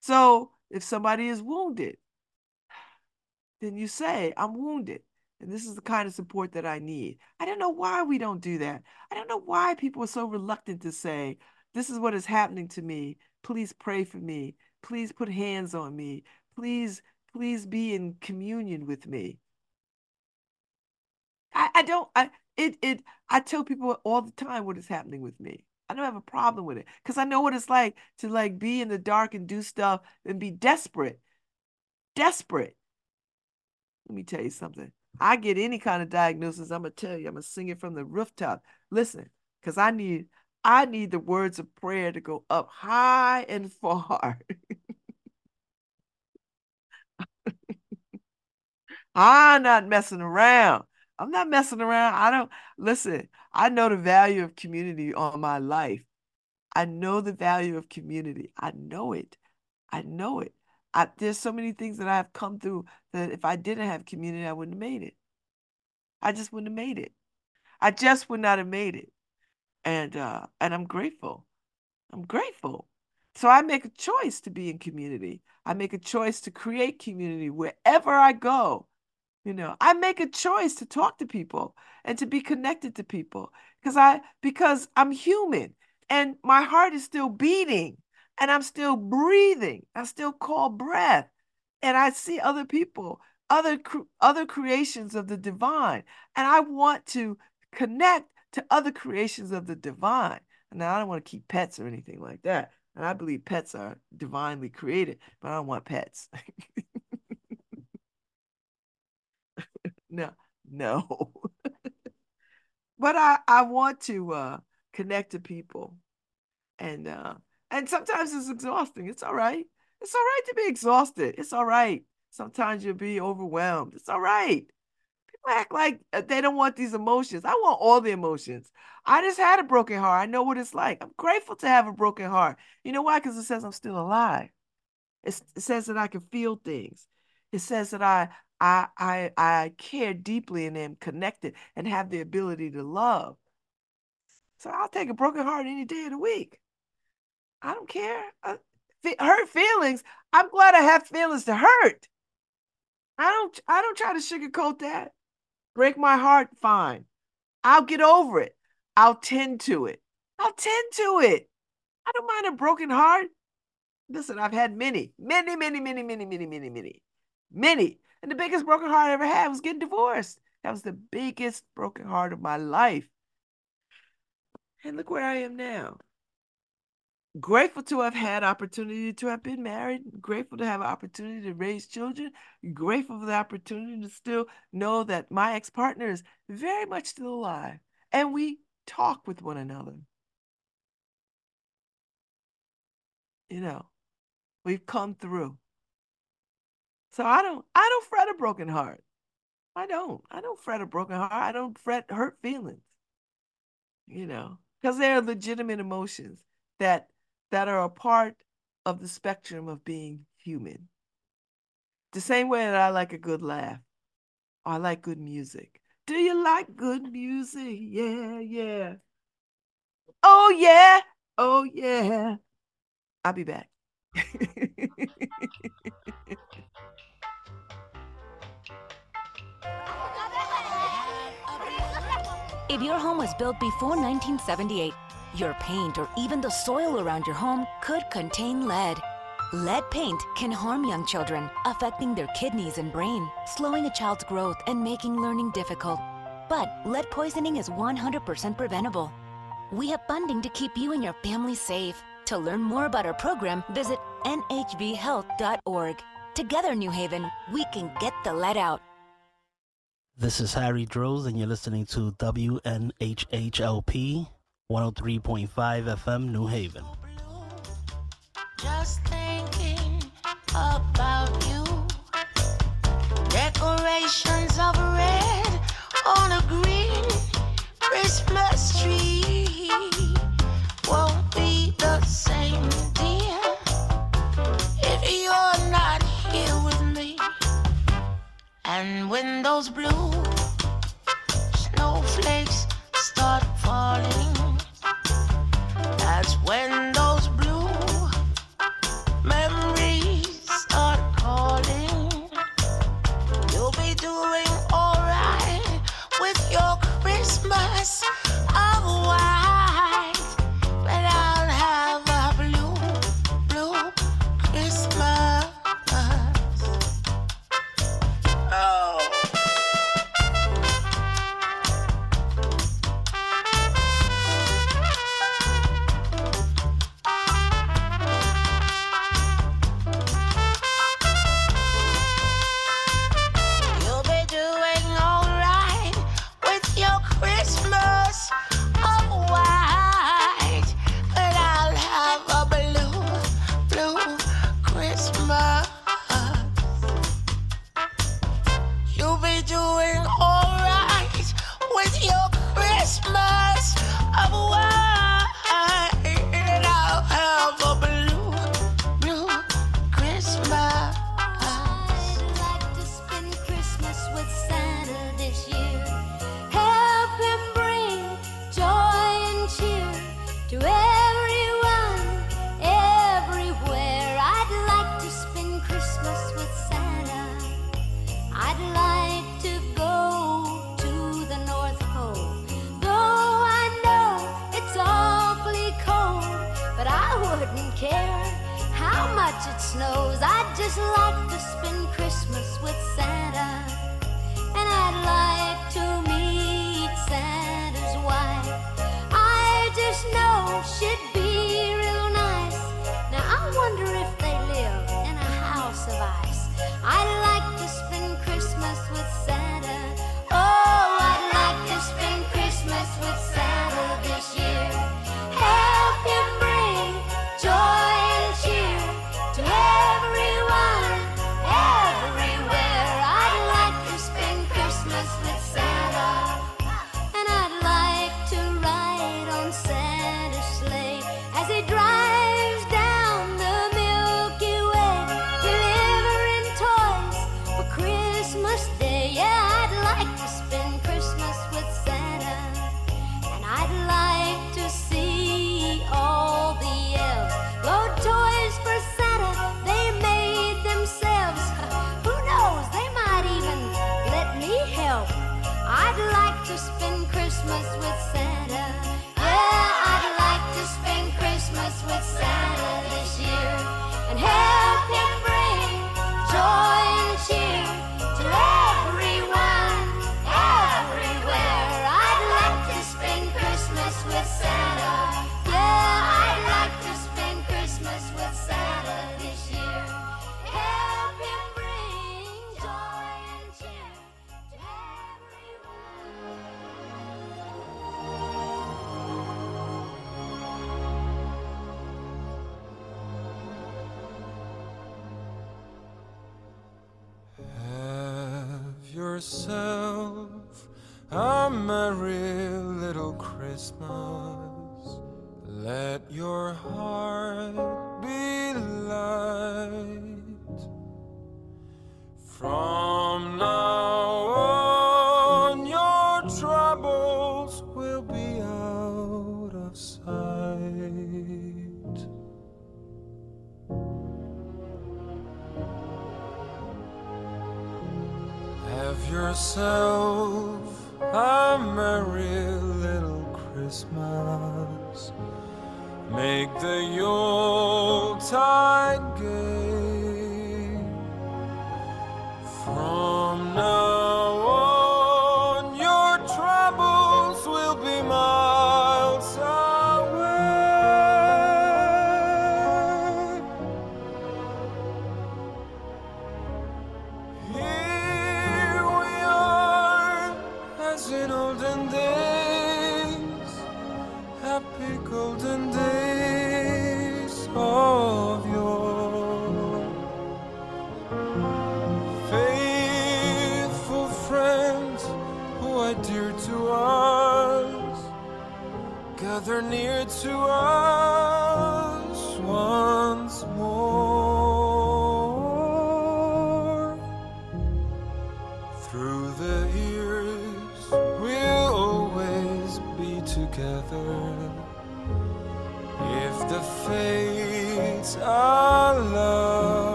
So if somebody is wounded, then you say, I'm wounded. And this is the kind of support that I need. I don't know why we don't do that. I don't know why people are so reluctant to say, This is what is happening to me. Please pray for me. Please put hands on me. Please, please be in communion with me. I, I don't, I, it, it, I tell people all the time what is happening with me. I don't have a problem with it because I know what it's like to like be in the dark and do stuff and be desperate. Desperate. Let me tell you something. I get any kind of diagnosis, I'm gonna tell you, I'm gonna sing it from the rooftop. Listen, because I need I need the words of prayer to go up high and far. I'm not messing around. I'm not messing around. I don't listen. I know the value of community on my life. I know the value of community. I know it. I know it. I, there's so many things that I've come through that if I didn't have community, I wouldn't have made it. I just wouldn't have made it. I just would not have made it. And uh, and I'm grateful. I'm grateful. So I make a choice to be in community. I make a choice to create community wherever I go. You know, I make a choice to talk to people and to be connected to people because I because I'm human and my heart is still beating and I'm still breathing. I still call breath. And I see other people other other creations of the divine, and I want to connect to other creations of the divine. Now, I don't want to keep pets or anything like that. And I believe pets are divinely created, but I don't want pets. no, no. but I, I want to uh, connect to people. And uh, and sometimes it's exhausting. It's all right. It's all right to be exhausted. It's all right. Sometimes you'll be overwhelmed. It's all right. People act like uh, they don't want these emotions. I want all the emotions. I just had a broken heart. I know what it's like. I'm grateful to have a broken heart. You know why? Because it says I'm still alive. It says that I can feel things. It says that I I I I care deeply and am connected and have the ability to love. So I'll take a broken heart any day of the week. I don't care. Uh, hurt feelings. I'm glad I have feelings to hurt. I don't I don't try to sugarcoat that. Break my heart, fine. I'll get over it. I'll tend to it. I'll tend to it. I don't mind a broken heart. Listen, I've had many, many, many, many, many, many, many, many, many. And the biggest broken heart I ever had was getting divorced. That was the biggest broken heart of my life. And look where I am now grateful to have had opportunity to have been married grateful to have opportunity to raise children grateful for the opportunity to still know that my ex-partner is very much still alive and we talk with one another. You know we've come through. So i don't i don't fret a broken heart. I don't i don't fret a broken heart. I don't fret hurt feelings. You know because they're legitimate emotions that that are a part of the spectrum of being human. The same way that I like a good laugh, I like good music. Do you like good music? Yeah, yeah. Oh, yeah. Oh, yeah. I'll be back. if your home was built before 1978, your paint or even the soil around your home could contain lead. Lead paint can harm young children, affecting their kidneys and brain, slowing a child's growth and making learning difficult. But lead poisoning is 100% preventable. We have funding to keep you and your family safe. To learn more about our program, visit nhbhealth.org. Together, New Haven, we can get the lead out. This is Harry Droz, and you're listening to WNHHLP 103.5 FM, New Haven. Just thinking about you. Decorations of red on a green Christmas tree won't be the same, dear, if you're not here with me. And when those blue snowflakes start falling that's when Gay.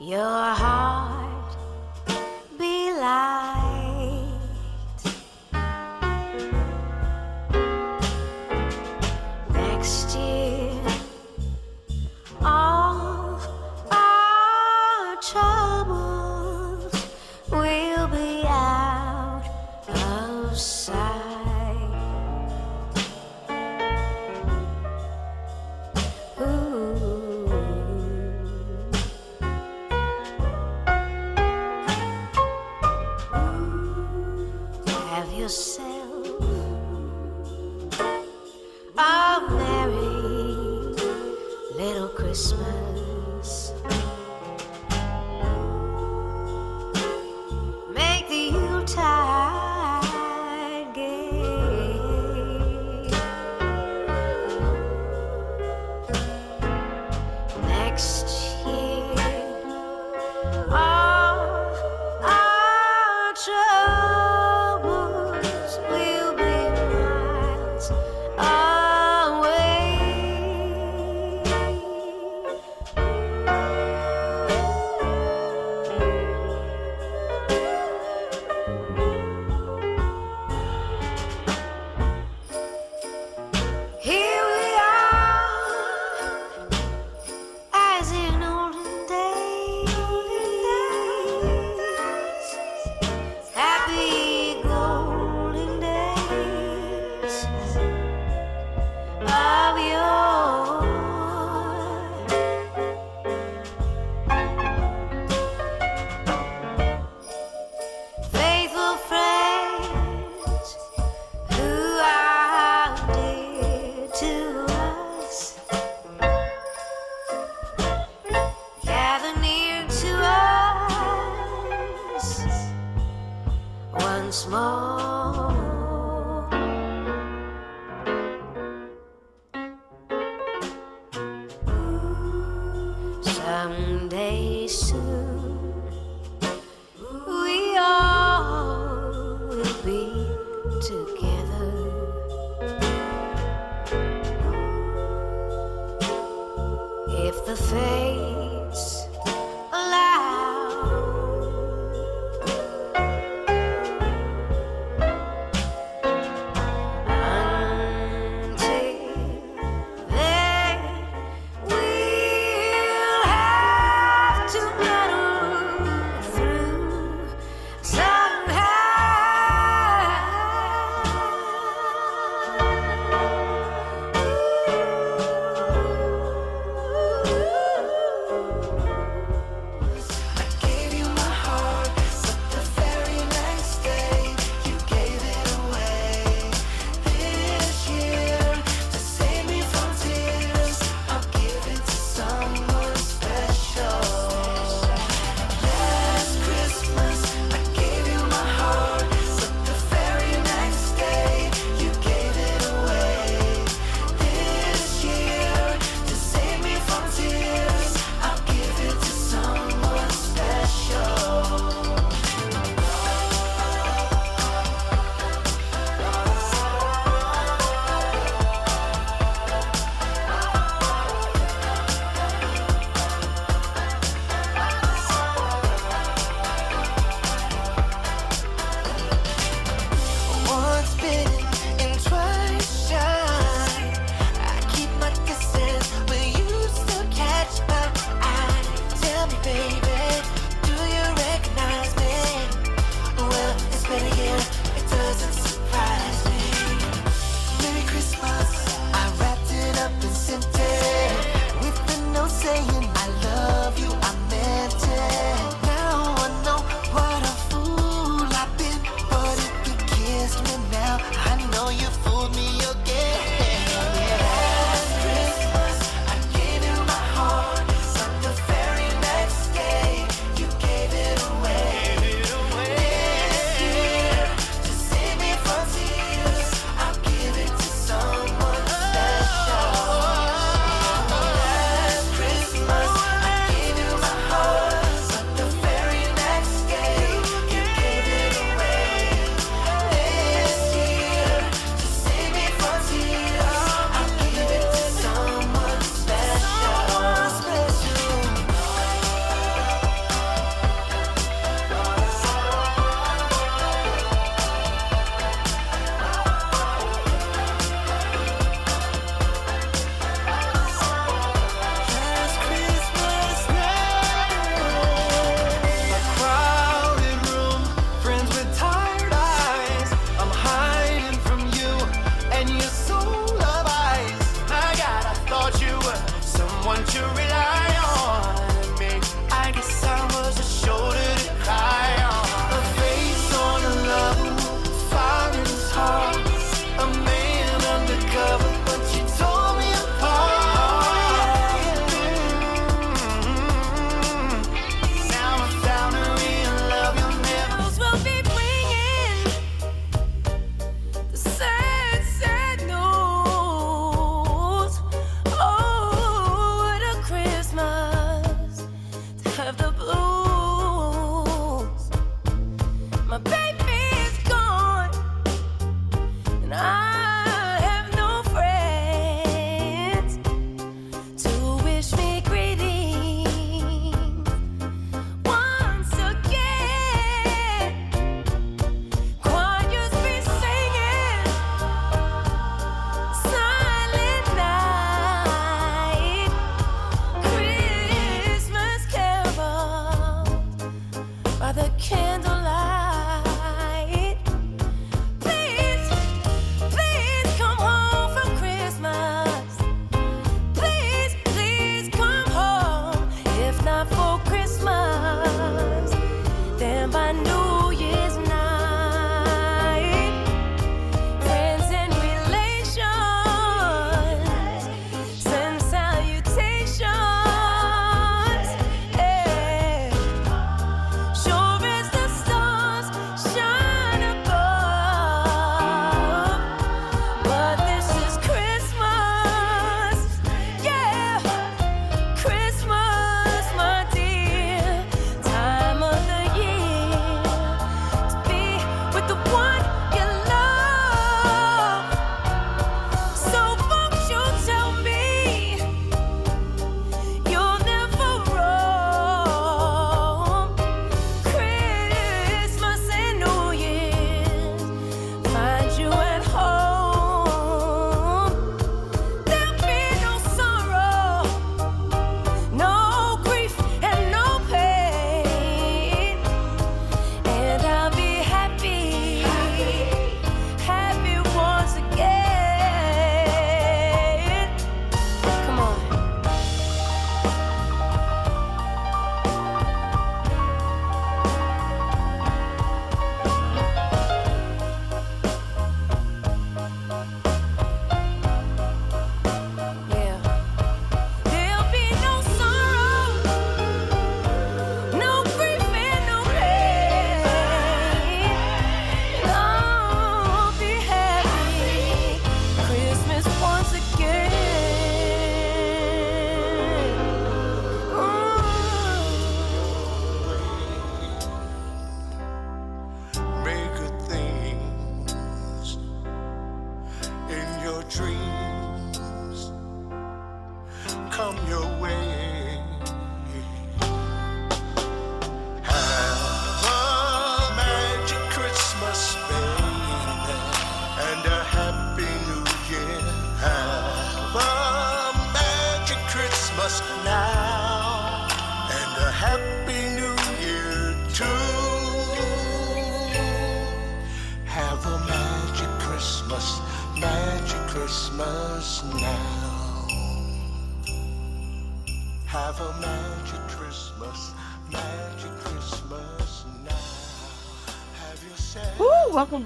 Your heart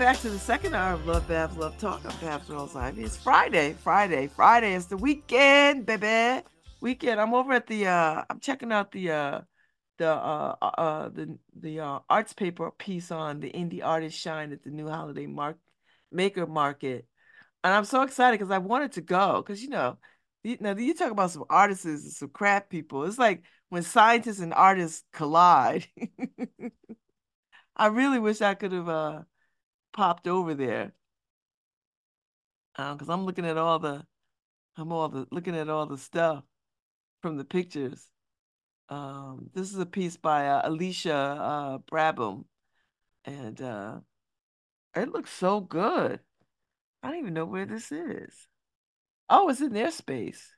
back to the second hour of Love Babz Love Talk. I'm Babz Rawls Ivy. It's Friday. Friday. Friday is the weekend, baby. Weekend. I'm over at the uh I'm checking out the uh the uh uh, uh the the uh arts paper piece on the indie artist shine at the new holiday mark maker market. And I'm so excited because I wanted to go because you know you know you talk about some artists and some craft people. It's like when scientists and artists collide. I really wish I could have uh popped over there. Because I'm looking at all the I'm all the looking at all the stuff from the pictures. Um, this is a piece by uh, Alicia uh Brabham, and uh it looks so good. I don't even know where this is. Oh, it's in their space.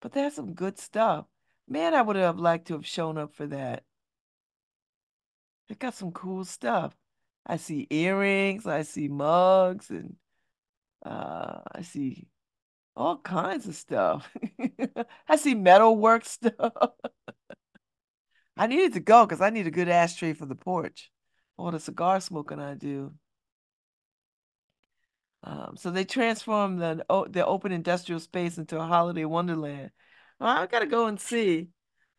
But have some good stuff. Man, I would have liked to have shown up for that. They got some cool stuff. I see earrings, I see mugs, and uh, I see all kinds of stuff. I see metalwork stuff. I needed to go because I need a good ashtray for the porch. All the cigar smoking I do. Um, so they transformed the the open industrial space into a holiday wonderland. Well, I gotta go and see.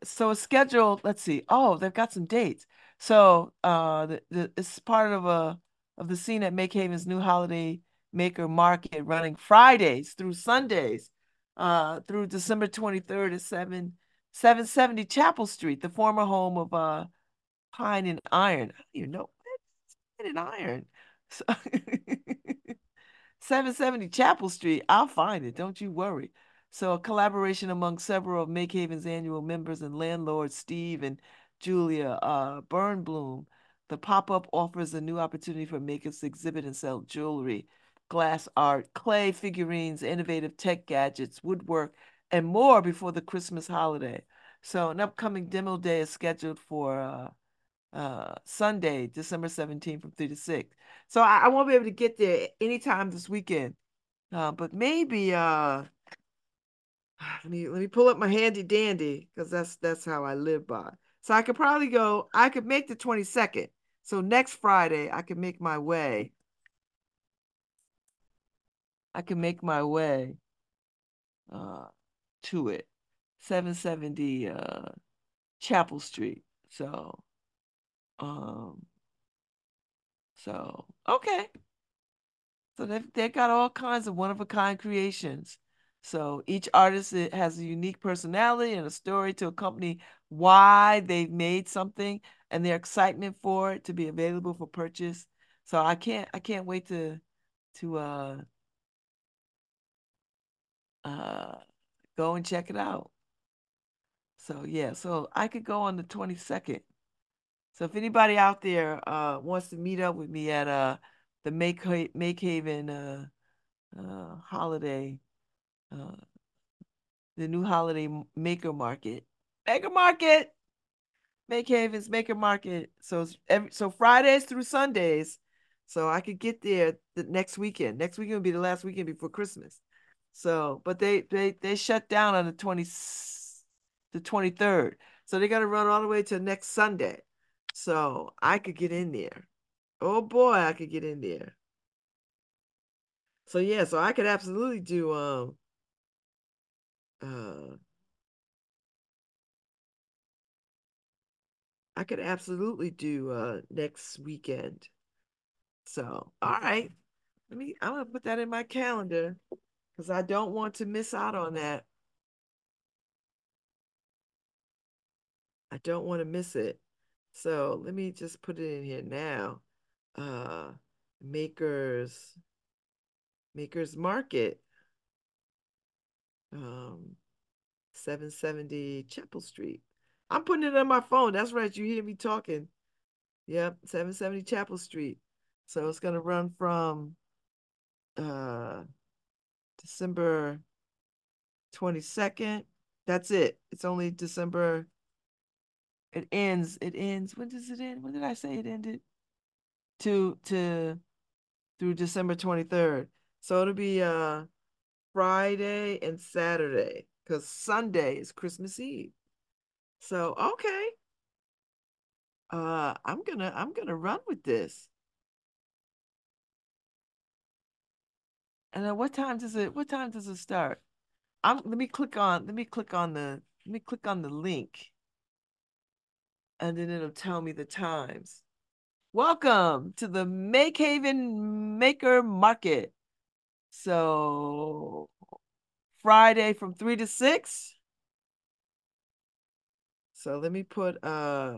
So it's scheduled. Let's see. Oh, they've got some dates. So uh, the, the it's part of a of the scene at Make Haven's new holiday maker market running Fridays through Sundays, uh, through December 23rd at 7 770 Chapel Street, the former home of uh Pine and Iron. Even know Pine and Iron. So 770 Chapel Street. I'll find it. Don't you worry. So, a collaboration among several of Make Haven's annual members and landlords, Steve and Julia uh, Burnbloom. The pop up offers a new opportunity for makers to exhibit and sell jewelry, glass art, clay figurines, innovative tech gadgets, woodwork, and more before the Christmas holiday. So, an upcoming demo day is scheduled for uh, uh, Sunday, December 17th from 3 to 6. So I, I won't be able to get there anytime this weekend. Uh, but maybe uh let me let me pull up my handy dandy because that's that's how I live by. So I could probably go, I could make the 22nd. So next Friday I could make my way. I can make my way uh to it. 770 uh Chapel Street. So um so okay. So they've they got all kinds of one of a kind creations. So each artist has a unique personality and a story to accompany why they've made something and their excitement for it to be available for purchase. So I can't I can't wait to to uh uh go and check it out. So yeah, so I could go on the 22nd. So if anybody out there uh wants to meet up with me at uh the Make Make Haven uh uh holiday uh the new holiday maker market. Maker market. Make Haven's Maker Market. So every so Fridays through Sundays. So I could get there the next weekend. Next weekend will be the last weekend before Christmas. So, but they they they shut down on the 20 the 23rd. So they got to run all the way to next Sunday. So I could get in there. Oh boy, I could get in there. So yeah, so I could absolutely do um uh I could absolutely do uh next weekend. So, all right. Let me I'm gonna put that in my calendar because I don't want to miss out on that. I don't want to miss it. So let me just put it in here now. Uh Makers Makers Market. Um 770 Chapel Street. I'm putting it on my phone. That's right. You hear me talking. Yep, 770 Chapel Street. So it's gonna run from uh December 22nd. That's it. It's only December. It ends. It ends. When does it end? When did I say it ended? To to through December 23rd. So it'll be uh Friday and Saturday because Sunday is Christmas Eve. So okay. Uh I'm gonna I'm gonna run with this. And then what time does it what time does it start? I'm let me click on let me click on the let me click on the link and then it'll tell me the times. Welcome to the Make Haven Maker Market. So Friday from three to six. So let me put uh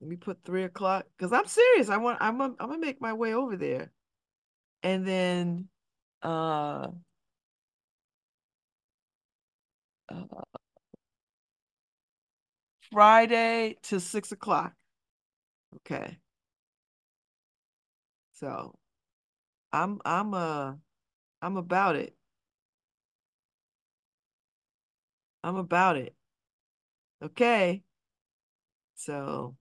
let me put three o'clock because I'm serious. I want I'm I'm gonna make my way over there. And then uh uh, Friday to six o'clock. Okay. So I'm I'm uh I'm about it. I'm about it. Okay. So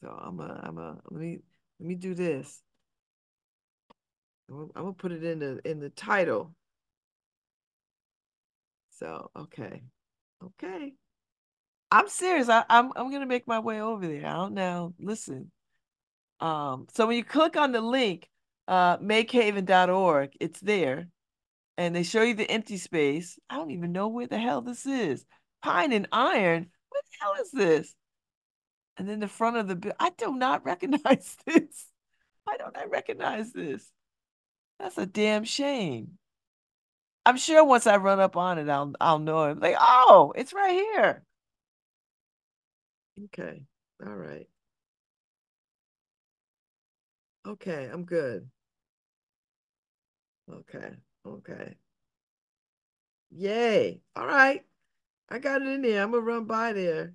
so I'm a I'm a let me let me do this. I'm gonna, put it in the in the title. So okay. Okay. I'm serious. I, I'm I'm gonna make my way over there. I don't know. Listen. Um, so when you click on the link, uh, makehaven.org, it's there, and they show you the empty space. I don't even know where the hell this is. Pine and Iron. What the hell is this? And then the front of the. I do not recognize this. Why don't I recognize this? That's a damn shame. I'm sure once I run up on it, I'll I'll know it. Like, oh, it's right here. Okay. All right. Okay, I'm good. Okay. Okay. Yay. All right. I got it in there. I'm gonna run by there.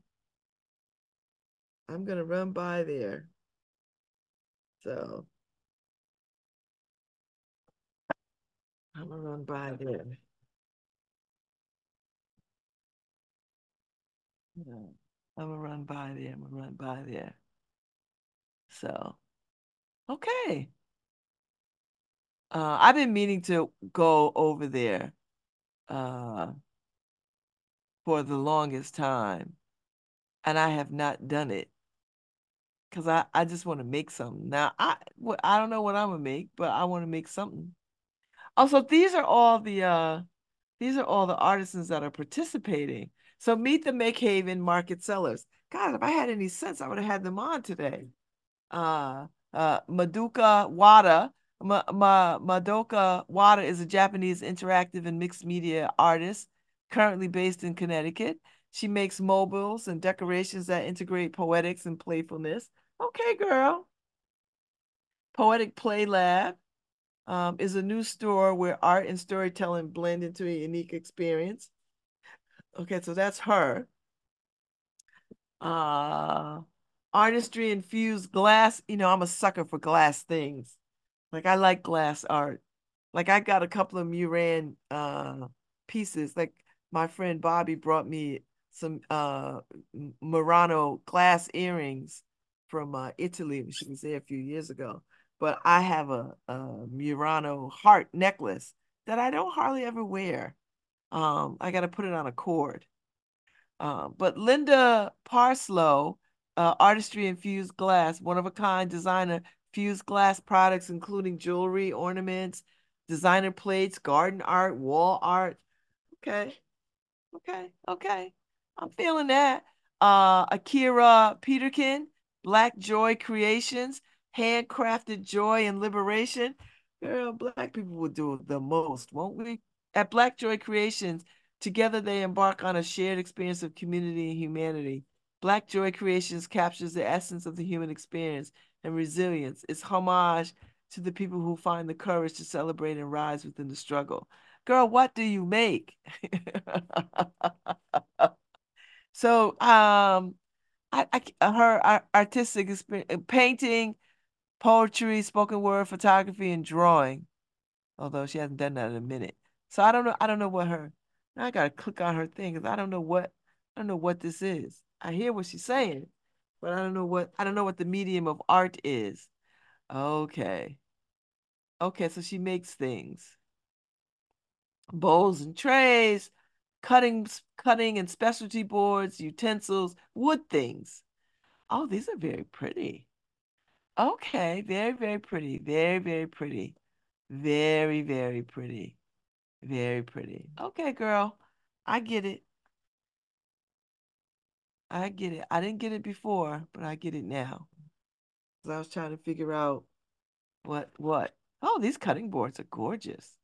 I'm gonna run by there. So I'm gonna run by there. I'm gonna run by there. I'm gonna run by there. So, okay. Uh, I've been meaning to go over there uh, for the longest time, and I have not done it because I, I just want to make something. Now, I I don't know what I'm gonna make, but I want to make something. Also, these are all the uh, these are all the artisans that are participating. So meet the Make Haven market sellers. God, if I had any sense, I would have had them on today. Uh, uh, Madoka Wada. Ma, Ma, Madoka Wada is a Japanese interactive and mixed media artist currently based in Connecticut. She makes mobiles and decorations that integrate poetics and playfulness. Okay, girl. Poetic Play Lab um, is a new store where art and storytelling blend into a unique experience. Okay, so that's her. Uh, artistry infused glass. You know, I'm a sucker for glass things. Like I like glass art. Like I got a couple of Muran uh pieces. Like my friend Bobby brought me some uh Murano glass earrings from uh, Italy. She was there a few years ago. But I have a, a Murano heart necklace that I don't hardly ever wear. Um, I got to put it on a cord. Um, but Linda Parslow, uh, artistry infused glass, one of a kind designer, fused glass products, including jewelry, ornaments, designer plates, garden art, wall art. Okay, okay, okay. I'm feeling that. Uh, Akira Peterkin, Black Joy Creations, handcrafted joy and liberation. Girl, black people will do the most, won't we? At Black Joy Creations, together they embark on a shared experience of community and humanity. Black Joy Creations captures the essence of the human experience and resilience. It's homage to the people who find the courage to celebrate and rise within the struggle. Girl, what do you make? so, um, I, I uh, her uh, artistic experience, uh, painting, poetry, spoken word, photography, and drawing. Although she hasn't done that in a minute. So I don't know. I don't know what her. I gotta click on her thing because I don't know what I don't know what this is. I hear what she's saying, but I don't know what I don't know what the medium of art is. Okay. Okay, so she makes things. Bowls and trays, cutting cutting and specialty boards, utensils, wood things. Oh, these are very pretty. Okay, very, very pretty. Very, very pretty. Very, very pretty. Very pretty. Okay, girl. I get it. I get it. I didn't get it before, but I get it now. 'Cause I was trying to figure out what what. Oh, these cutting boards are gorgeous.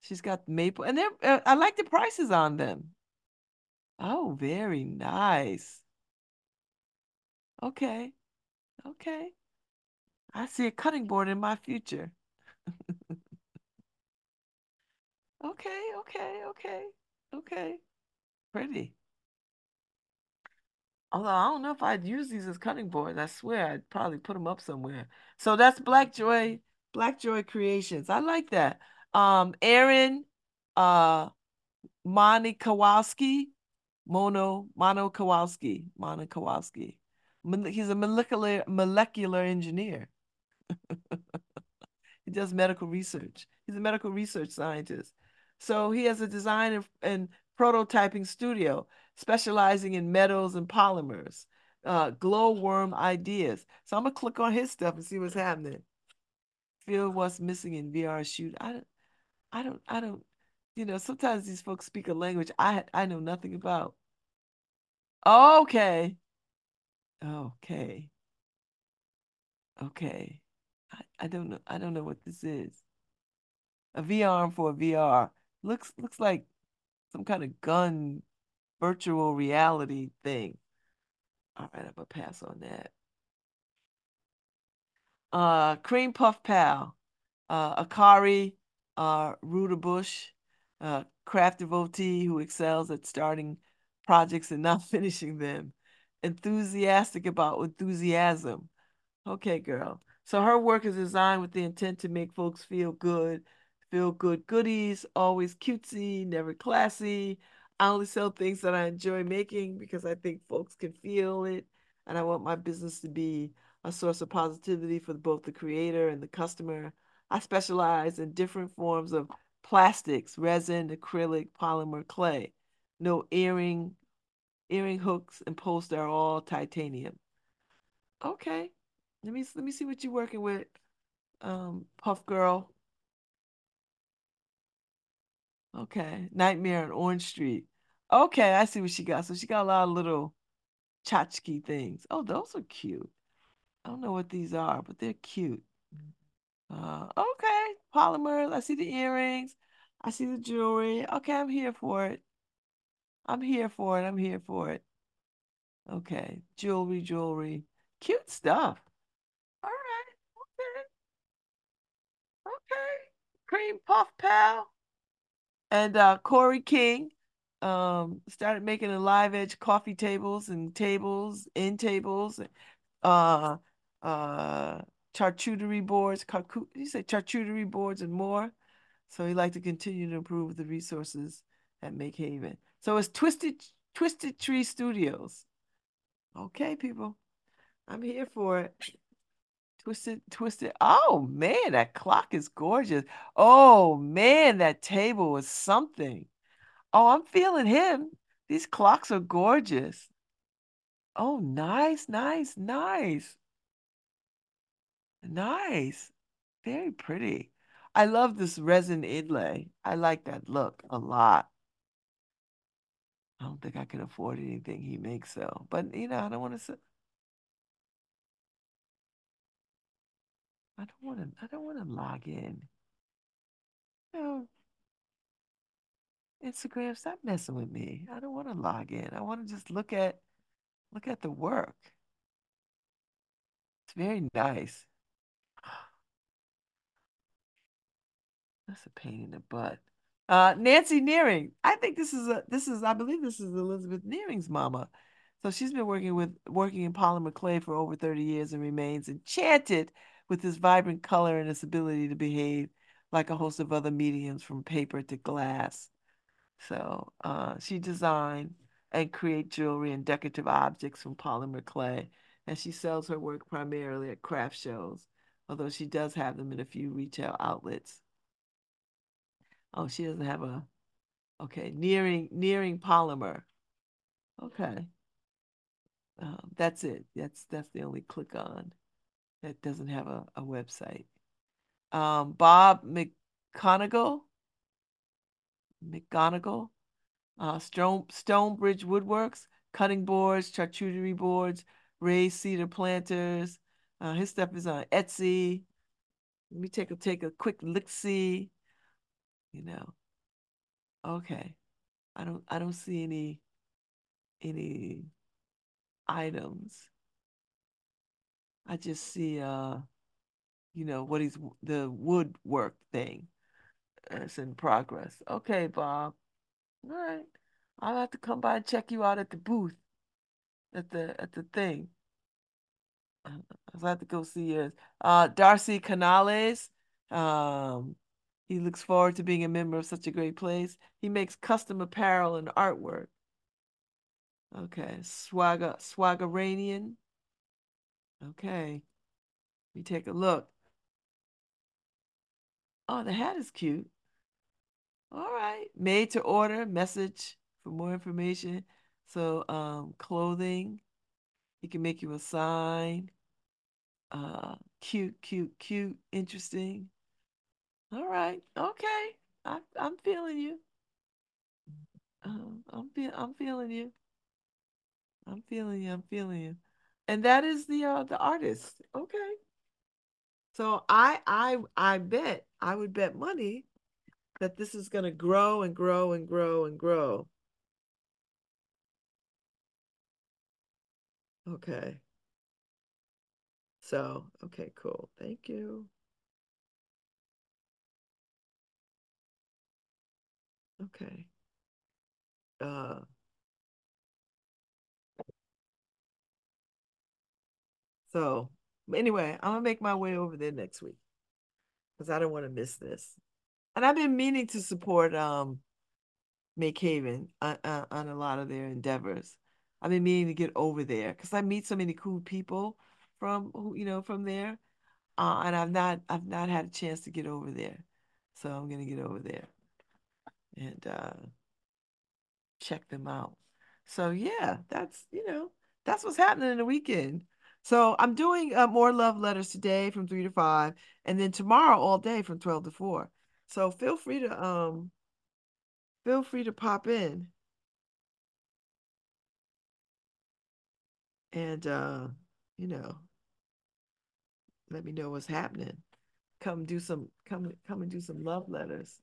She's got maple, and uh, I like the prices on them. Oh, very nice. Okay. Okay. I see a cutting board in my future. Okay, okay, okay, okay. Pretty. Although I don't know if I'd use these as cutting boards. I swear I'd probably put them up somewhere. So that's Black Joy, Black Joy Creations. I like that. Um, Aaron, uh, Moni Kowalski, Mono, Mono Kowalski, Mono Kowalski. He's a molecular molecular engineer. He does medical research. He's a medical research scientist. So he has a design and, and prototyping studio specializing in metals and polymers, uh, glowworm ideas. So I'm gonna click on his stuff and see what's happening. Feel what's missing in VR shoot. I don't, I don't, I don't, you know, sometimes these folks speak a language I I know nothing about. Okay. Okay. Okay. I, I don't know. I don't know what this is. A VR for a VR. Looks looks like some kind of gun virtual reality thing. All right, I'm gonna pass on that. Uh, Cream Puff Pal, uh, Akari, uh, Ruda uh, craft devotee who excels at starting projects and not finishing them. Enthusiastic about enthusiasm. Okay, girl. So her work is designed with the intent to make folks feel good, feel good goodies, always cutesy, never classy. I only sell things that I enjoy making because I think folks can feel it. And I want my business to be a source of positivity for both the creator and the customer. I specialize in different forms of plastics, resin, acrylic, polymer, clay. No earring, earring hooks and posts are all titanium. Okay. Let me let me see what you're working with, um, Puff Girl. Okay. Nightmare on Orange Street. Okay, I see what she got. So she got a lot of little tchotchke things. Oh, those are cute. I don't know what these are, but they're cute. Uh, okay, polymers. I see the earrings. I see the jewelry. Okay, I'm here for it. I'm here for it. I'm here for it. Okay, jewelry, jewelry. Cute stuff. All right. Okay. Okay. Cream Puff Pal. And uh Corey King um started making the live edge coffee tables and tables, end tables, uh uh charcuterie boards, carcu say charcuterie boards and more. So he'd like to continue to improve the resources at Make Haven. So it's Twisted Twisted Tree Studios. Okay, people. I'm here for it. Twisted, twisted. Oh man, that clock is gorgeous. Oh man, that table is something. Oh, I'm feeling him. These clocks are gorgeous. Oh, nice, nice, nice. Nice. Very pretty. I love this resin inlay. I like that look a lot. I don't think I can afford anything he makes though. But you know, I don't want to I don't want to I don't want to log in. No. Instagram, stop messing with me. I don't want to log in. I want to just look at look at the work. It's very nice. That's a pain in the butt. Uh, Nancy Nearing. I think this is a this is I believe this is Elizabeth Nearing's mama. So she's been working with working in polymer clay for over 30 years and remains enchanted with his vibrant color and his ability to behave like a host of other mediums from paper to glass. So uh, she designed and create jewelry and decorative objects from polymer clay, and she sells her work primarily at craft shows, although she does have them in a few retail outlets. Oh, she doesn't have a, okay, nearing nearing polymer. Okay. Um, that's it. That's that's the only click on that doesn't have a, a website. Um, Bob McConigal, McGonigal, uh, Stone, Stonebridge Woodworks, cutting boards, charcuterie boards, raised cedar planters. Uh, his stuff is on Etsy. Let me take a take a quick look see. You know. Okay. I don't I don't see any any items. I just see uh you know what he's the woodwork thing. It's in progress. Okay, Bob. All right. I'll have to come by and check you out at the booth at the at the thing. I'll have to go see. Uh Darcy Canales. Um he looks forward to being a member of such a great place. He makes custom apparel and artwork. Okay, Swagger Swaggeranian. Okay. Let me take a look. Oh, the hat is cute. All right. Made to order message for more information. So, um, clothing. He can make you a sign. Uh, cute, cute, cute, interesting. All right. Okay. I, I'm feeling you. Um, I'm feel I'm feeling you. I'm feeling you. I'm feeling you. And that is the uh the artist. Okay. So I I I bet I would bet money that this is going to grow and grow and grow and grow. Okay. So, okay, cool. Thank you. Okay. Uh so anyway, I'm gonna make my way over there next week because I don't want to miss this. And I've been meaning to support um Make Haven on, on, on a lot of their endeavors. I've been meaning to get over there because I meet so many cool people from who you know from there, uh, and I've not I've not had a chance to get over there, so I'm gonna get over there and uh, check them out. So yeah, that's you know that's what's happening in the weekend. So I'm doing uh, more love letters today from three to five, and then tomorrow all day from twelve to four. So feel free to um feel free to pop in and uh you know let me know what's happening. Come do some come come and do some love letters.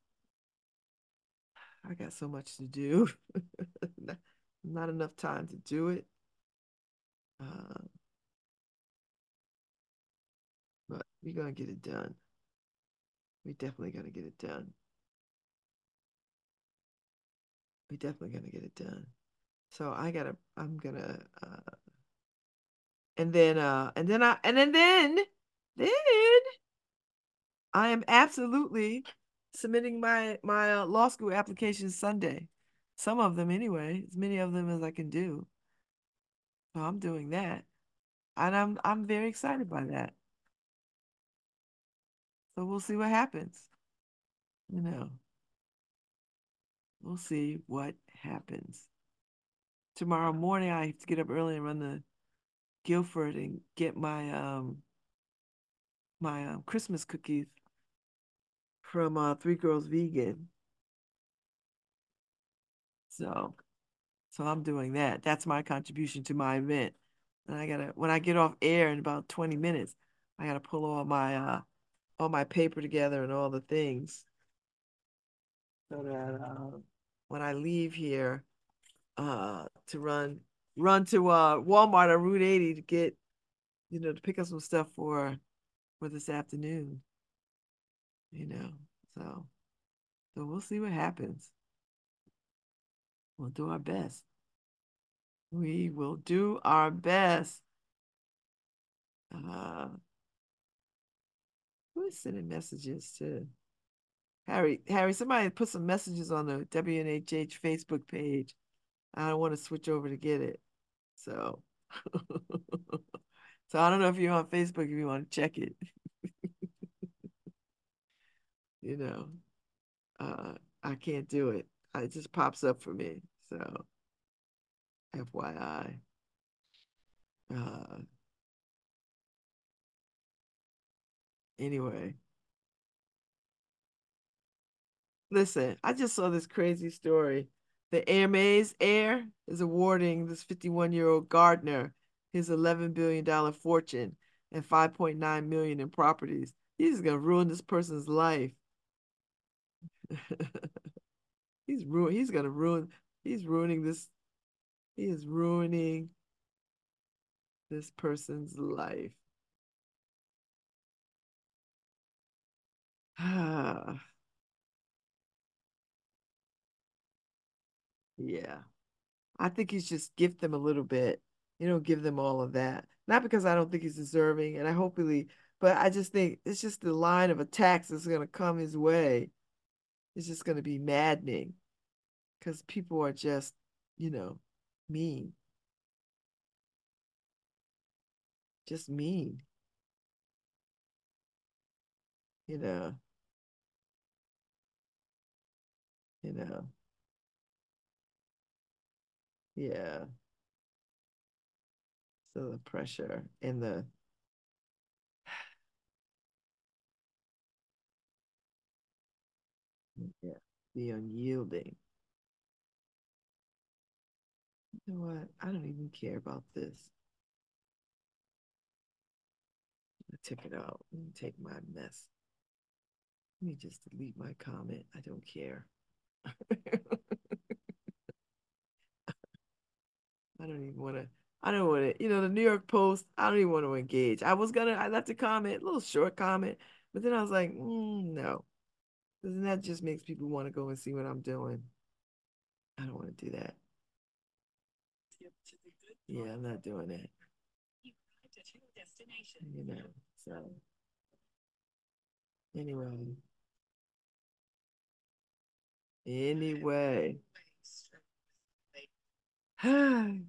I got so much to do. not, enough time to do it. Uh, we're gonna get it done. We definitely gonna get it done. We definitely gonna get it done. So I gotta, I'm gonna, uh, and then, uh, and then I, and then, then, then I am absolutely submitting my my uh, law school applications Sunday. Some of them anyway, as many of them as I can do. So I'm doing that. And I'm I'm very excited by that. So we'll see what happens. You know. We'll see what happens. Tomorrow morning I have to get up early and run the Guilford and get my um my um, Christmas cookies from uh, Three Girls Vegan. So, so I'm doing that. That's my contribution to my event. And I gotta when I get off air in about 20 minutes, I gotta pull all my uh all my paper together and all the things so that uh, when I leave here uh to run run to uh Walmart on Route 80 to get you know to pick up some stuff for for this afternoon. You know, so so we'll see what happens. We'll do our best. We will do our best. Uh, sending messages to Harry? Harry, somebody put some messages on the WNHH Facebook page. I don't want to switch over to get it. So, so I don't know if you're on Facebook if you want to check it. you know, uh, I can't do it. It just pops up for me. So, FYI. Uh, anyway, listen, I just saw this crazy story. The Hermes heir is awarding this 51 year old gardener his $11 billion fortune and 5.9 million in properties. He's gonna ruin this person's life. he's ruin he's gonna ruin he's ruining this he is ruining this person's life. yeah. I think he's just gift them a little bit. You know, give them all of that. Not because I don't think he's deserving, and I hopefully, but I just think it's just the line of attacks that's gonna come his way. It's just gonna be maddening because people are just, you know, mean. Just mean. You know. You know. Yeah. So the pressure and the yeah, the unyielding. You know what? I don't even care about this. Took it out. Take my mess. Let me just delete my comment. I don't care. I don't even want to. I don't want to. You know, the New York Post. I don't even want to engage. I was gonna. I left a comment, a little short comment, but then I was like, mm, no, because that just makes people want to go and see what I'm doing. I don't want to do that. Yeah, I'm not doing that. You know, so anyway. Anyway.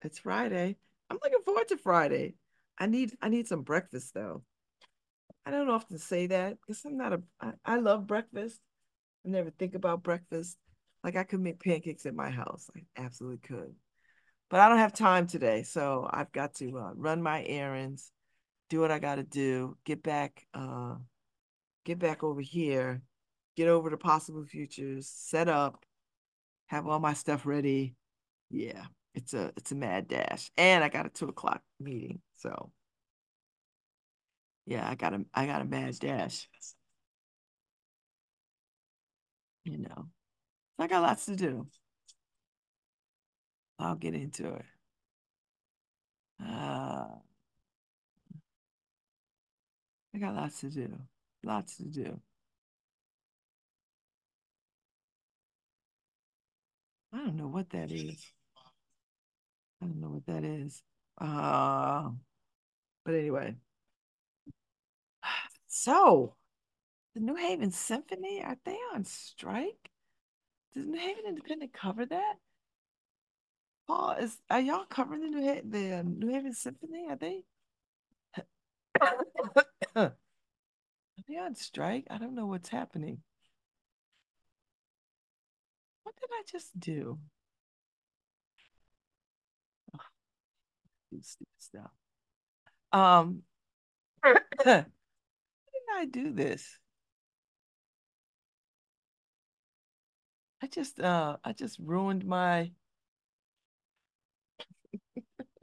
It's Friday. I'm looking forward to Friday. I need I need some breakfast though. I don't often say that because I'm not a I, I love breakfast. I never think about breakfast. Like I could make pancakes at my house. I absolutely could. But I don't have time today, so I've got to uh, run my errands, do what I got to do, get back uh get back over here, get over to possible futures, set up, have all my stuff ready. Yeah, it's a it's a mad dash. And I got a two o'clock meeting. So yeah, I got a I got a mad dash. You know. I got lots to do. I'll get into it. Uh, I got lots to do. Lots to do. I don't know what that is. I don't know what that is. Uh, but anyway. So, the New Haven Symphony, are they on strike? Does New Haven Independent cover that? Paul, is are y'all covering the New Haven the uh, New Haven Symphony? Are they are they on strike? I don't know what's happening. Did I just do? Ugh, do stupid stuff. Um, how did I do this? I just uh I just ruined my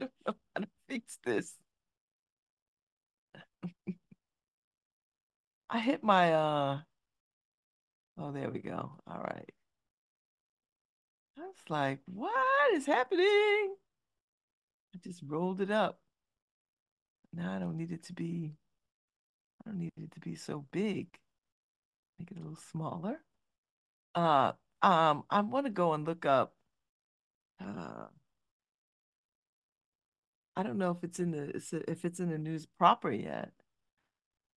I don't how to fix this. I hit my uh oh there we go. All right. I was like, what is happening? I just rolled it up. Now I don't need it to be I don't need it to be so big. Make it a little smaller. Uh um I want to go and look up uh I don't know if it's in the if it's in the news proper yet.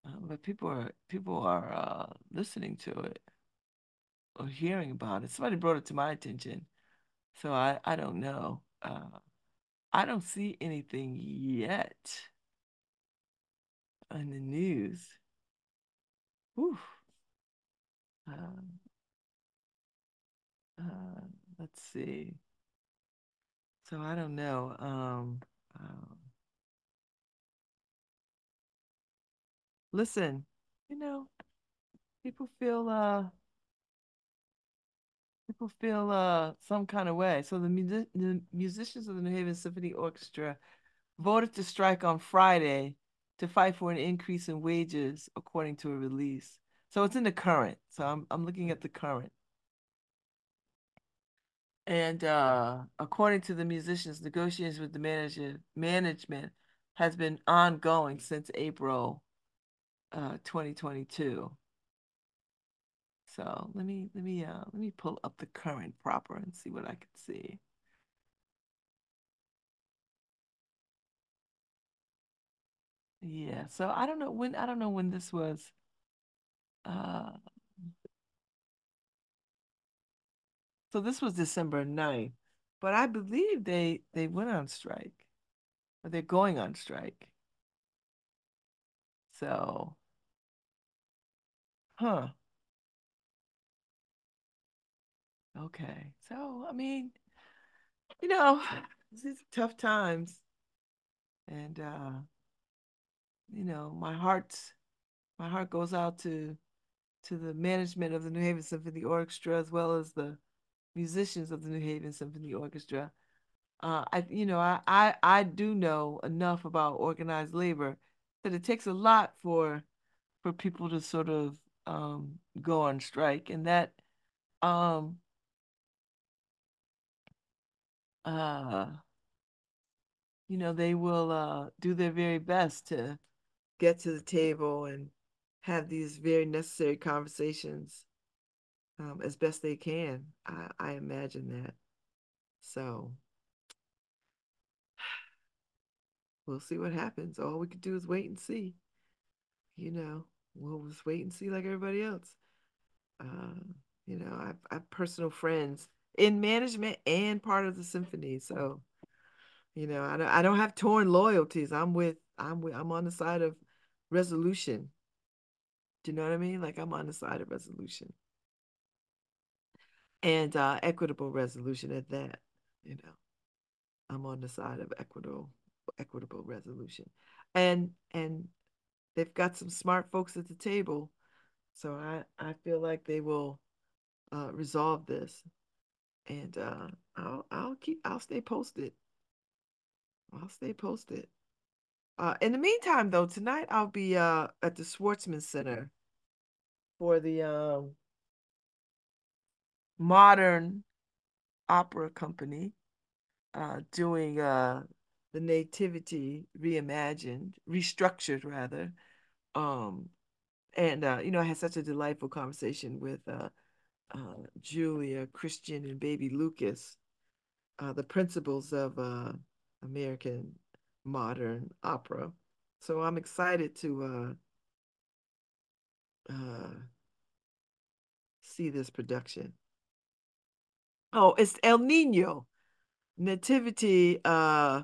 Uh, but people are people are uh listening to it or hearing about it. Somebody brought it to my attention. So I I don't know. Uh I don't see anything yet on the news. Whew. Uh, uh, let's see. So I don't know. Um, um, listen, you know, people feel uh people feel uh some kind of way. So the music the musicians of the New Haven Symphony Orchestra voted to strike on Friday to fight for an increase in wages, according to a release. So it's in the current. So I'm I'm looking at the current. And uh, according to the musicians, negotiations with the manager management has been ongoing since April uh 2022. So let me let me uh let me pull up the current proper and see what I can see. Yeah, so I don't know when I don't know when this was uh so this was December 9th, but I believe they they went on strike or they're going on strike. So, huh. Okay. So, I mean, you know, these are tough times and uh you know, my heart's my heart goes out to to the management of the New Haven Symphony Orchestra as well as the musicians of the New Haven Symphony Orchestra. Uh, I, you know, I, I, I do know enough about organized labor that it takes a lot for for people to sort of um, go on strike, and that um, uh, you know, they will uh, do their very best to get to the table and have these very necessary conversations um, as best they can. I, I imagine that. So we'll see what happens. All we could do is wait and see. You know, we'll just wait and see like everybody else. Uh, you know, I've, I've personal friends in management and part of the symphony. So, you know, I don't I don't have torn loyalties. I'm with I'm with I'm on the side of resolution. Do you know what I mean? Like I'm on the side of resolution. And uh equitable resolution at that, you know. I'm on the side of equitable equitable resolution. And and they've got some smart folks at the table. So I I feel like they will uh resolve this. And uh I'll I'll keep I'll stay posted. I'll stay posted. Uh in the meantime though, tonight I'll be uh at the Schwarzman Center for the um modern opera company uh doing uh the nativity reimagined restructured rather um and uh you know i had such a delightful conversation with uh julia christian and baby lucas uh the principals of uh american modern opera so i'm excited to uh uh see this production oh it's el nino nativity uh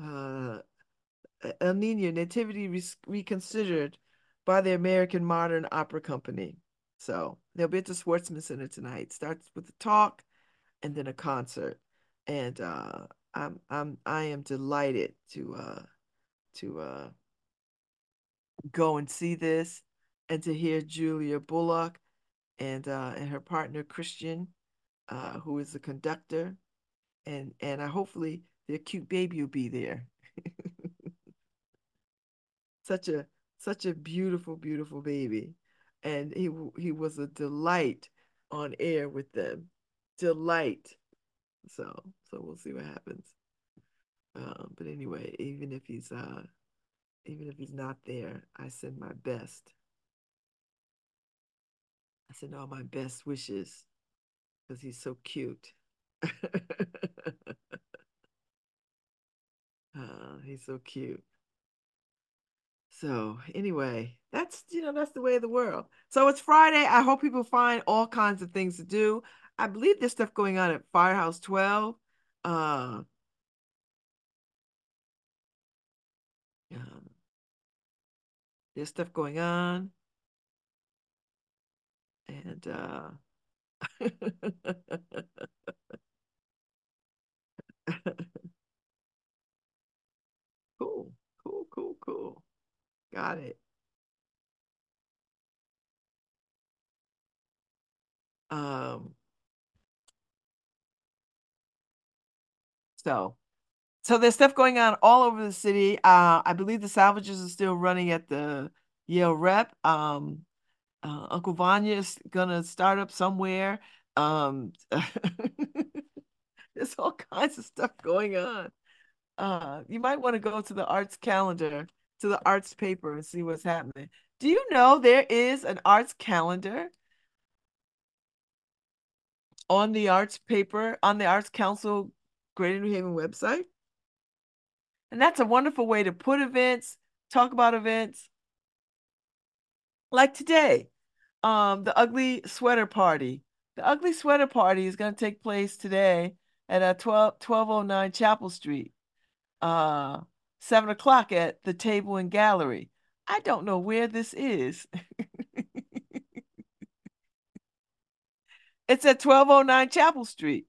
El Nino Nativity Re Reconsidered by the American Modern Opera Company. So they'll be at the Schwarzman Center tonight. Starts with a talk and then a concert. And uh I'm I'm I am delighted to uh to uh go and see this and to hear Julia Bullock and uh and her partner Christian uh who is the conductor and and I hopefully their cute baby will be there. such a such a beautiful, beautiful baby, and he he was a delight on air with them, delight. So so we'll see what happens. Um, but anyway, even if he's uh even if he's not there, I send my best. I send all my best wishes because he's so cute. Uh, he's so cute. So anyway, that's you know that's the way of the world. So it's Friday. I hope people find all kinds of things to do. I believe there's stuff going on at Firehouse 12. Uh, um, there's stuff going on, and uh, cool, cool, cool, cool. Got it. Um, so so there's stuff going on all over the city. Uh, I believe the salvages are still running at the Yale Rep. Um, uh, Uncle Vanya is gonna start up somewhere. Um, there's all kinds of stuff going on. Uh, you might want to go to the arts calendar, to the arts paper, and see what's happening. Do you know there is an arts calendar on the arts paper, on the Arts Council Greater New Haven website? And that's a wonderful way to put events, talk about events. Like today, um, the ugly sweater party. The ugly sweater party is going to take place today at a 12, 1209 Chapel Street. Uh, seven o'clock at the table and gallery. I don't know where this is. it's at 1209 Chapel Street.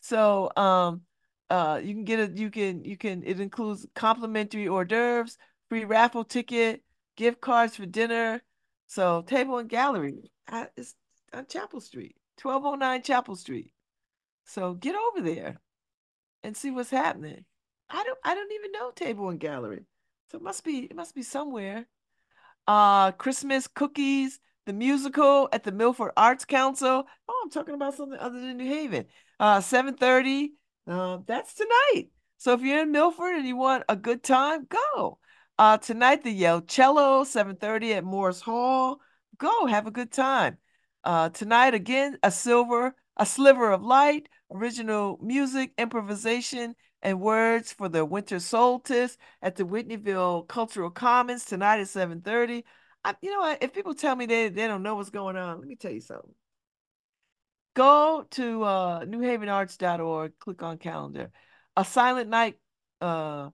So um uh you can get it you can you can it includes complimentary hors d'oeuvres, free raffle ticket, gift cards for dinner. So table and gallery at, it's on Chapel Street, 1209 Chapel Street. So get over there and see what's happening. I don't I don't even know table and gallery. So it must be it must be somewhere. Uh Christmas cookies, the musical at the Milford Arts Council. Oh, I'm talking about something other than New Haven. Uh 7:30. Uh, that's tonight. So if you're in Milford and you want a good time, go. Uh tonight the Yale Cello, 7:30 at Morris Hall. Go have a good time. Uh tonight again, a silver, a sliver of light, original music, improvisation and words for the winter solstice at the Whitneyville Cultural Commons tonight at 7:30. I, you know what? If people tell me they, they don't know what's going on, let me tell you something. go to uh, newhavenarts.org, click on calendar. A silent night, uh,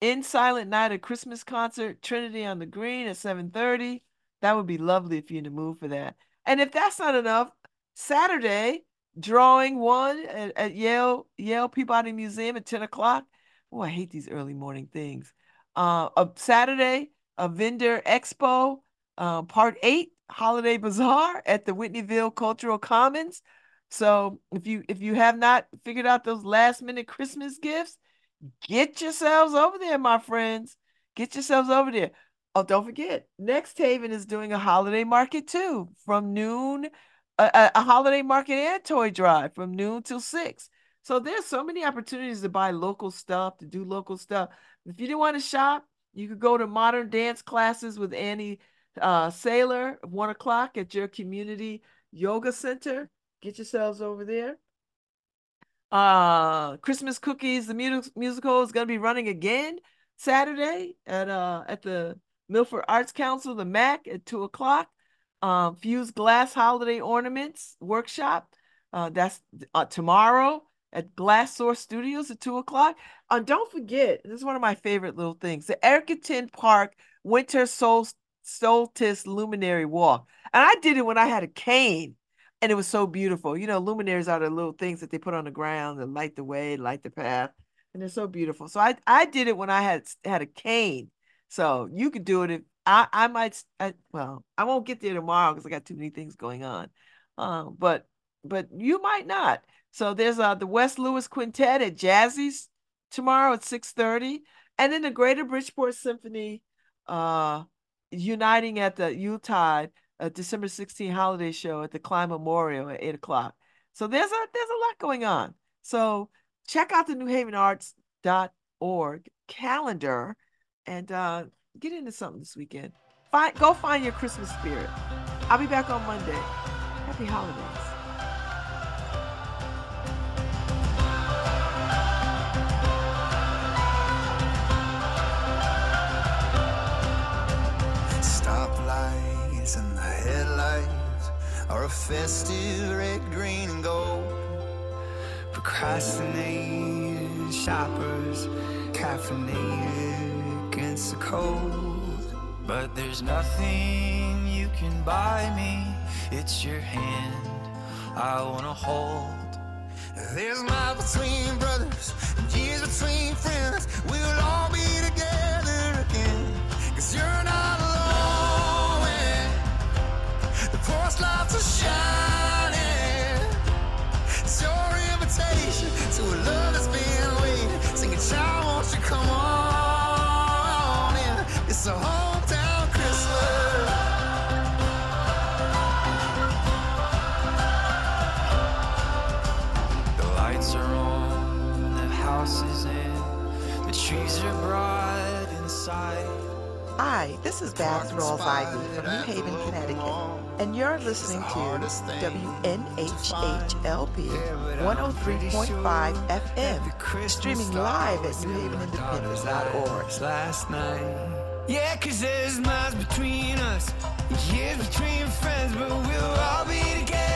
in silent night, a Christmas concert, Trinity on the Green at 7:30. That would be lovely if you're in the mood for that. And if that's not enough, Saturday, drawing one at, at Yale Yale Peabody Museum at 10 o'clock. Oh, I hate these early morning things. Uh, a Saturday, a vendor expo, uh, part eight, holiday bazaar at the Whitneyville Cultural Commons. So if you if you have not figured out those last minute Christmas gifts, get yourselves over there, my friends. Get yourselves over there. Oh, don't forget, Next Haven is doing a holiday market too, from noon, a, a holiday market and toy drive from noon till six. So there's so many opportunities to buy local stuff, to do local stuff. If you didn't want to shop, you could go to modern dance classes with Annie uh, Sailor, one o'clock at your community yoga center. Get yourselves over there. Uh, Christmas Cookies, the mu- musical is going to be running again Saturday at uh at the Milford Arts Council, the MAC, at two o'clock. Um, Fused Glass Holiday Ornaments Workshop. Uh, that's uh, tomorrow at Glass Source Studios at two o'clock. And don't forget, this is one of my favorite little things: the Edgerton Park Winter Sol- Solstice Luminary Walk. And I did it when I had a cane and it was so beautiful. You know, luminaries are the little things that they put on the ground and light the way, light the path, and they're so beautiful. So I I did it when I had had a cane. So you could do it if I I might I, well I won't get there tomorrow because I got too many things going on. Um, but but you might not. So there's uh the West Lewis Quintet at Jazzy's tomorrow at 6:30, and then the Greater Bridgeport Symphony uh uniting at the Yuletide a December 16 holiday show at the Klein Memorial at 8 o'clock. So there's a there's a lot going on. So check out the newhavenarts.org calendar and uh, get into something this weekend. Find go find your Christmas spirit. I'll be back on Monday. Happy holidays. Stoplights and the headlights are a festive red, green, and gold. Procrastinated shoppers, caffeinated against the cold. But there's nothing you can buy me, it's your hand I wanna hold. There's miles between brothers, years between friends. We'll all be together again. Cause you're not alone when the porch lights are shining. It's your invitation to a love that's been are bright inside. Hi, this is Babz Rawls Ivy from New Haven, Connecticut, and you're listening to WNHHLP 103.5 FM, streaming live at newhavenindependent.org. last night. Yeah, cause there's miles between us, years between friends, but we'll all be together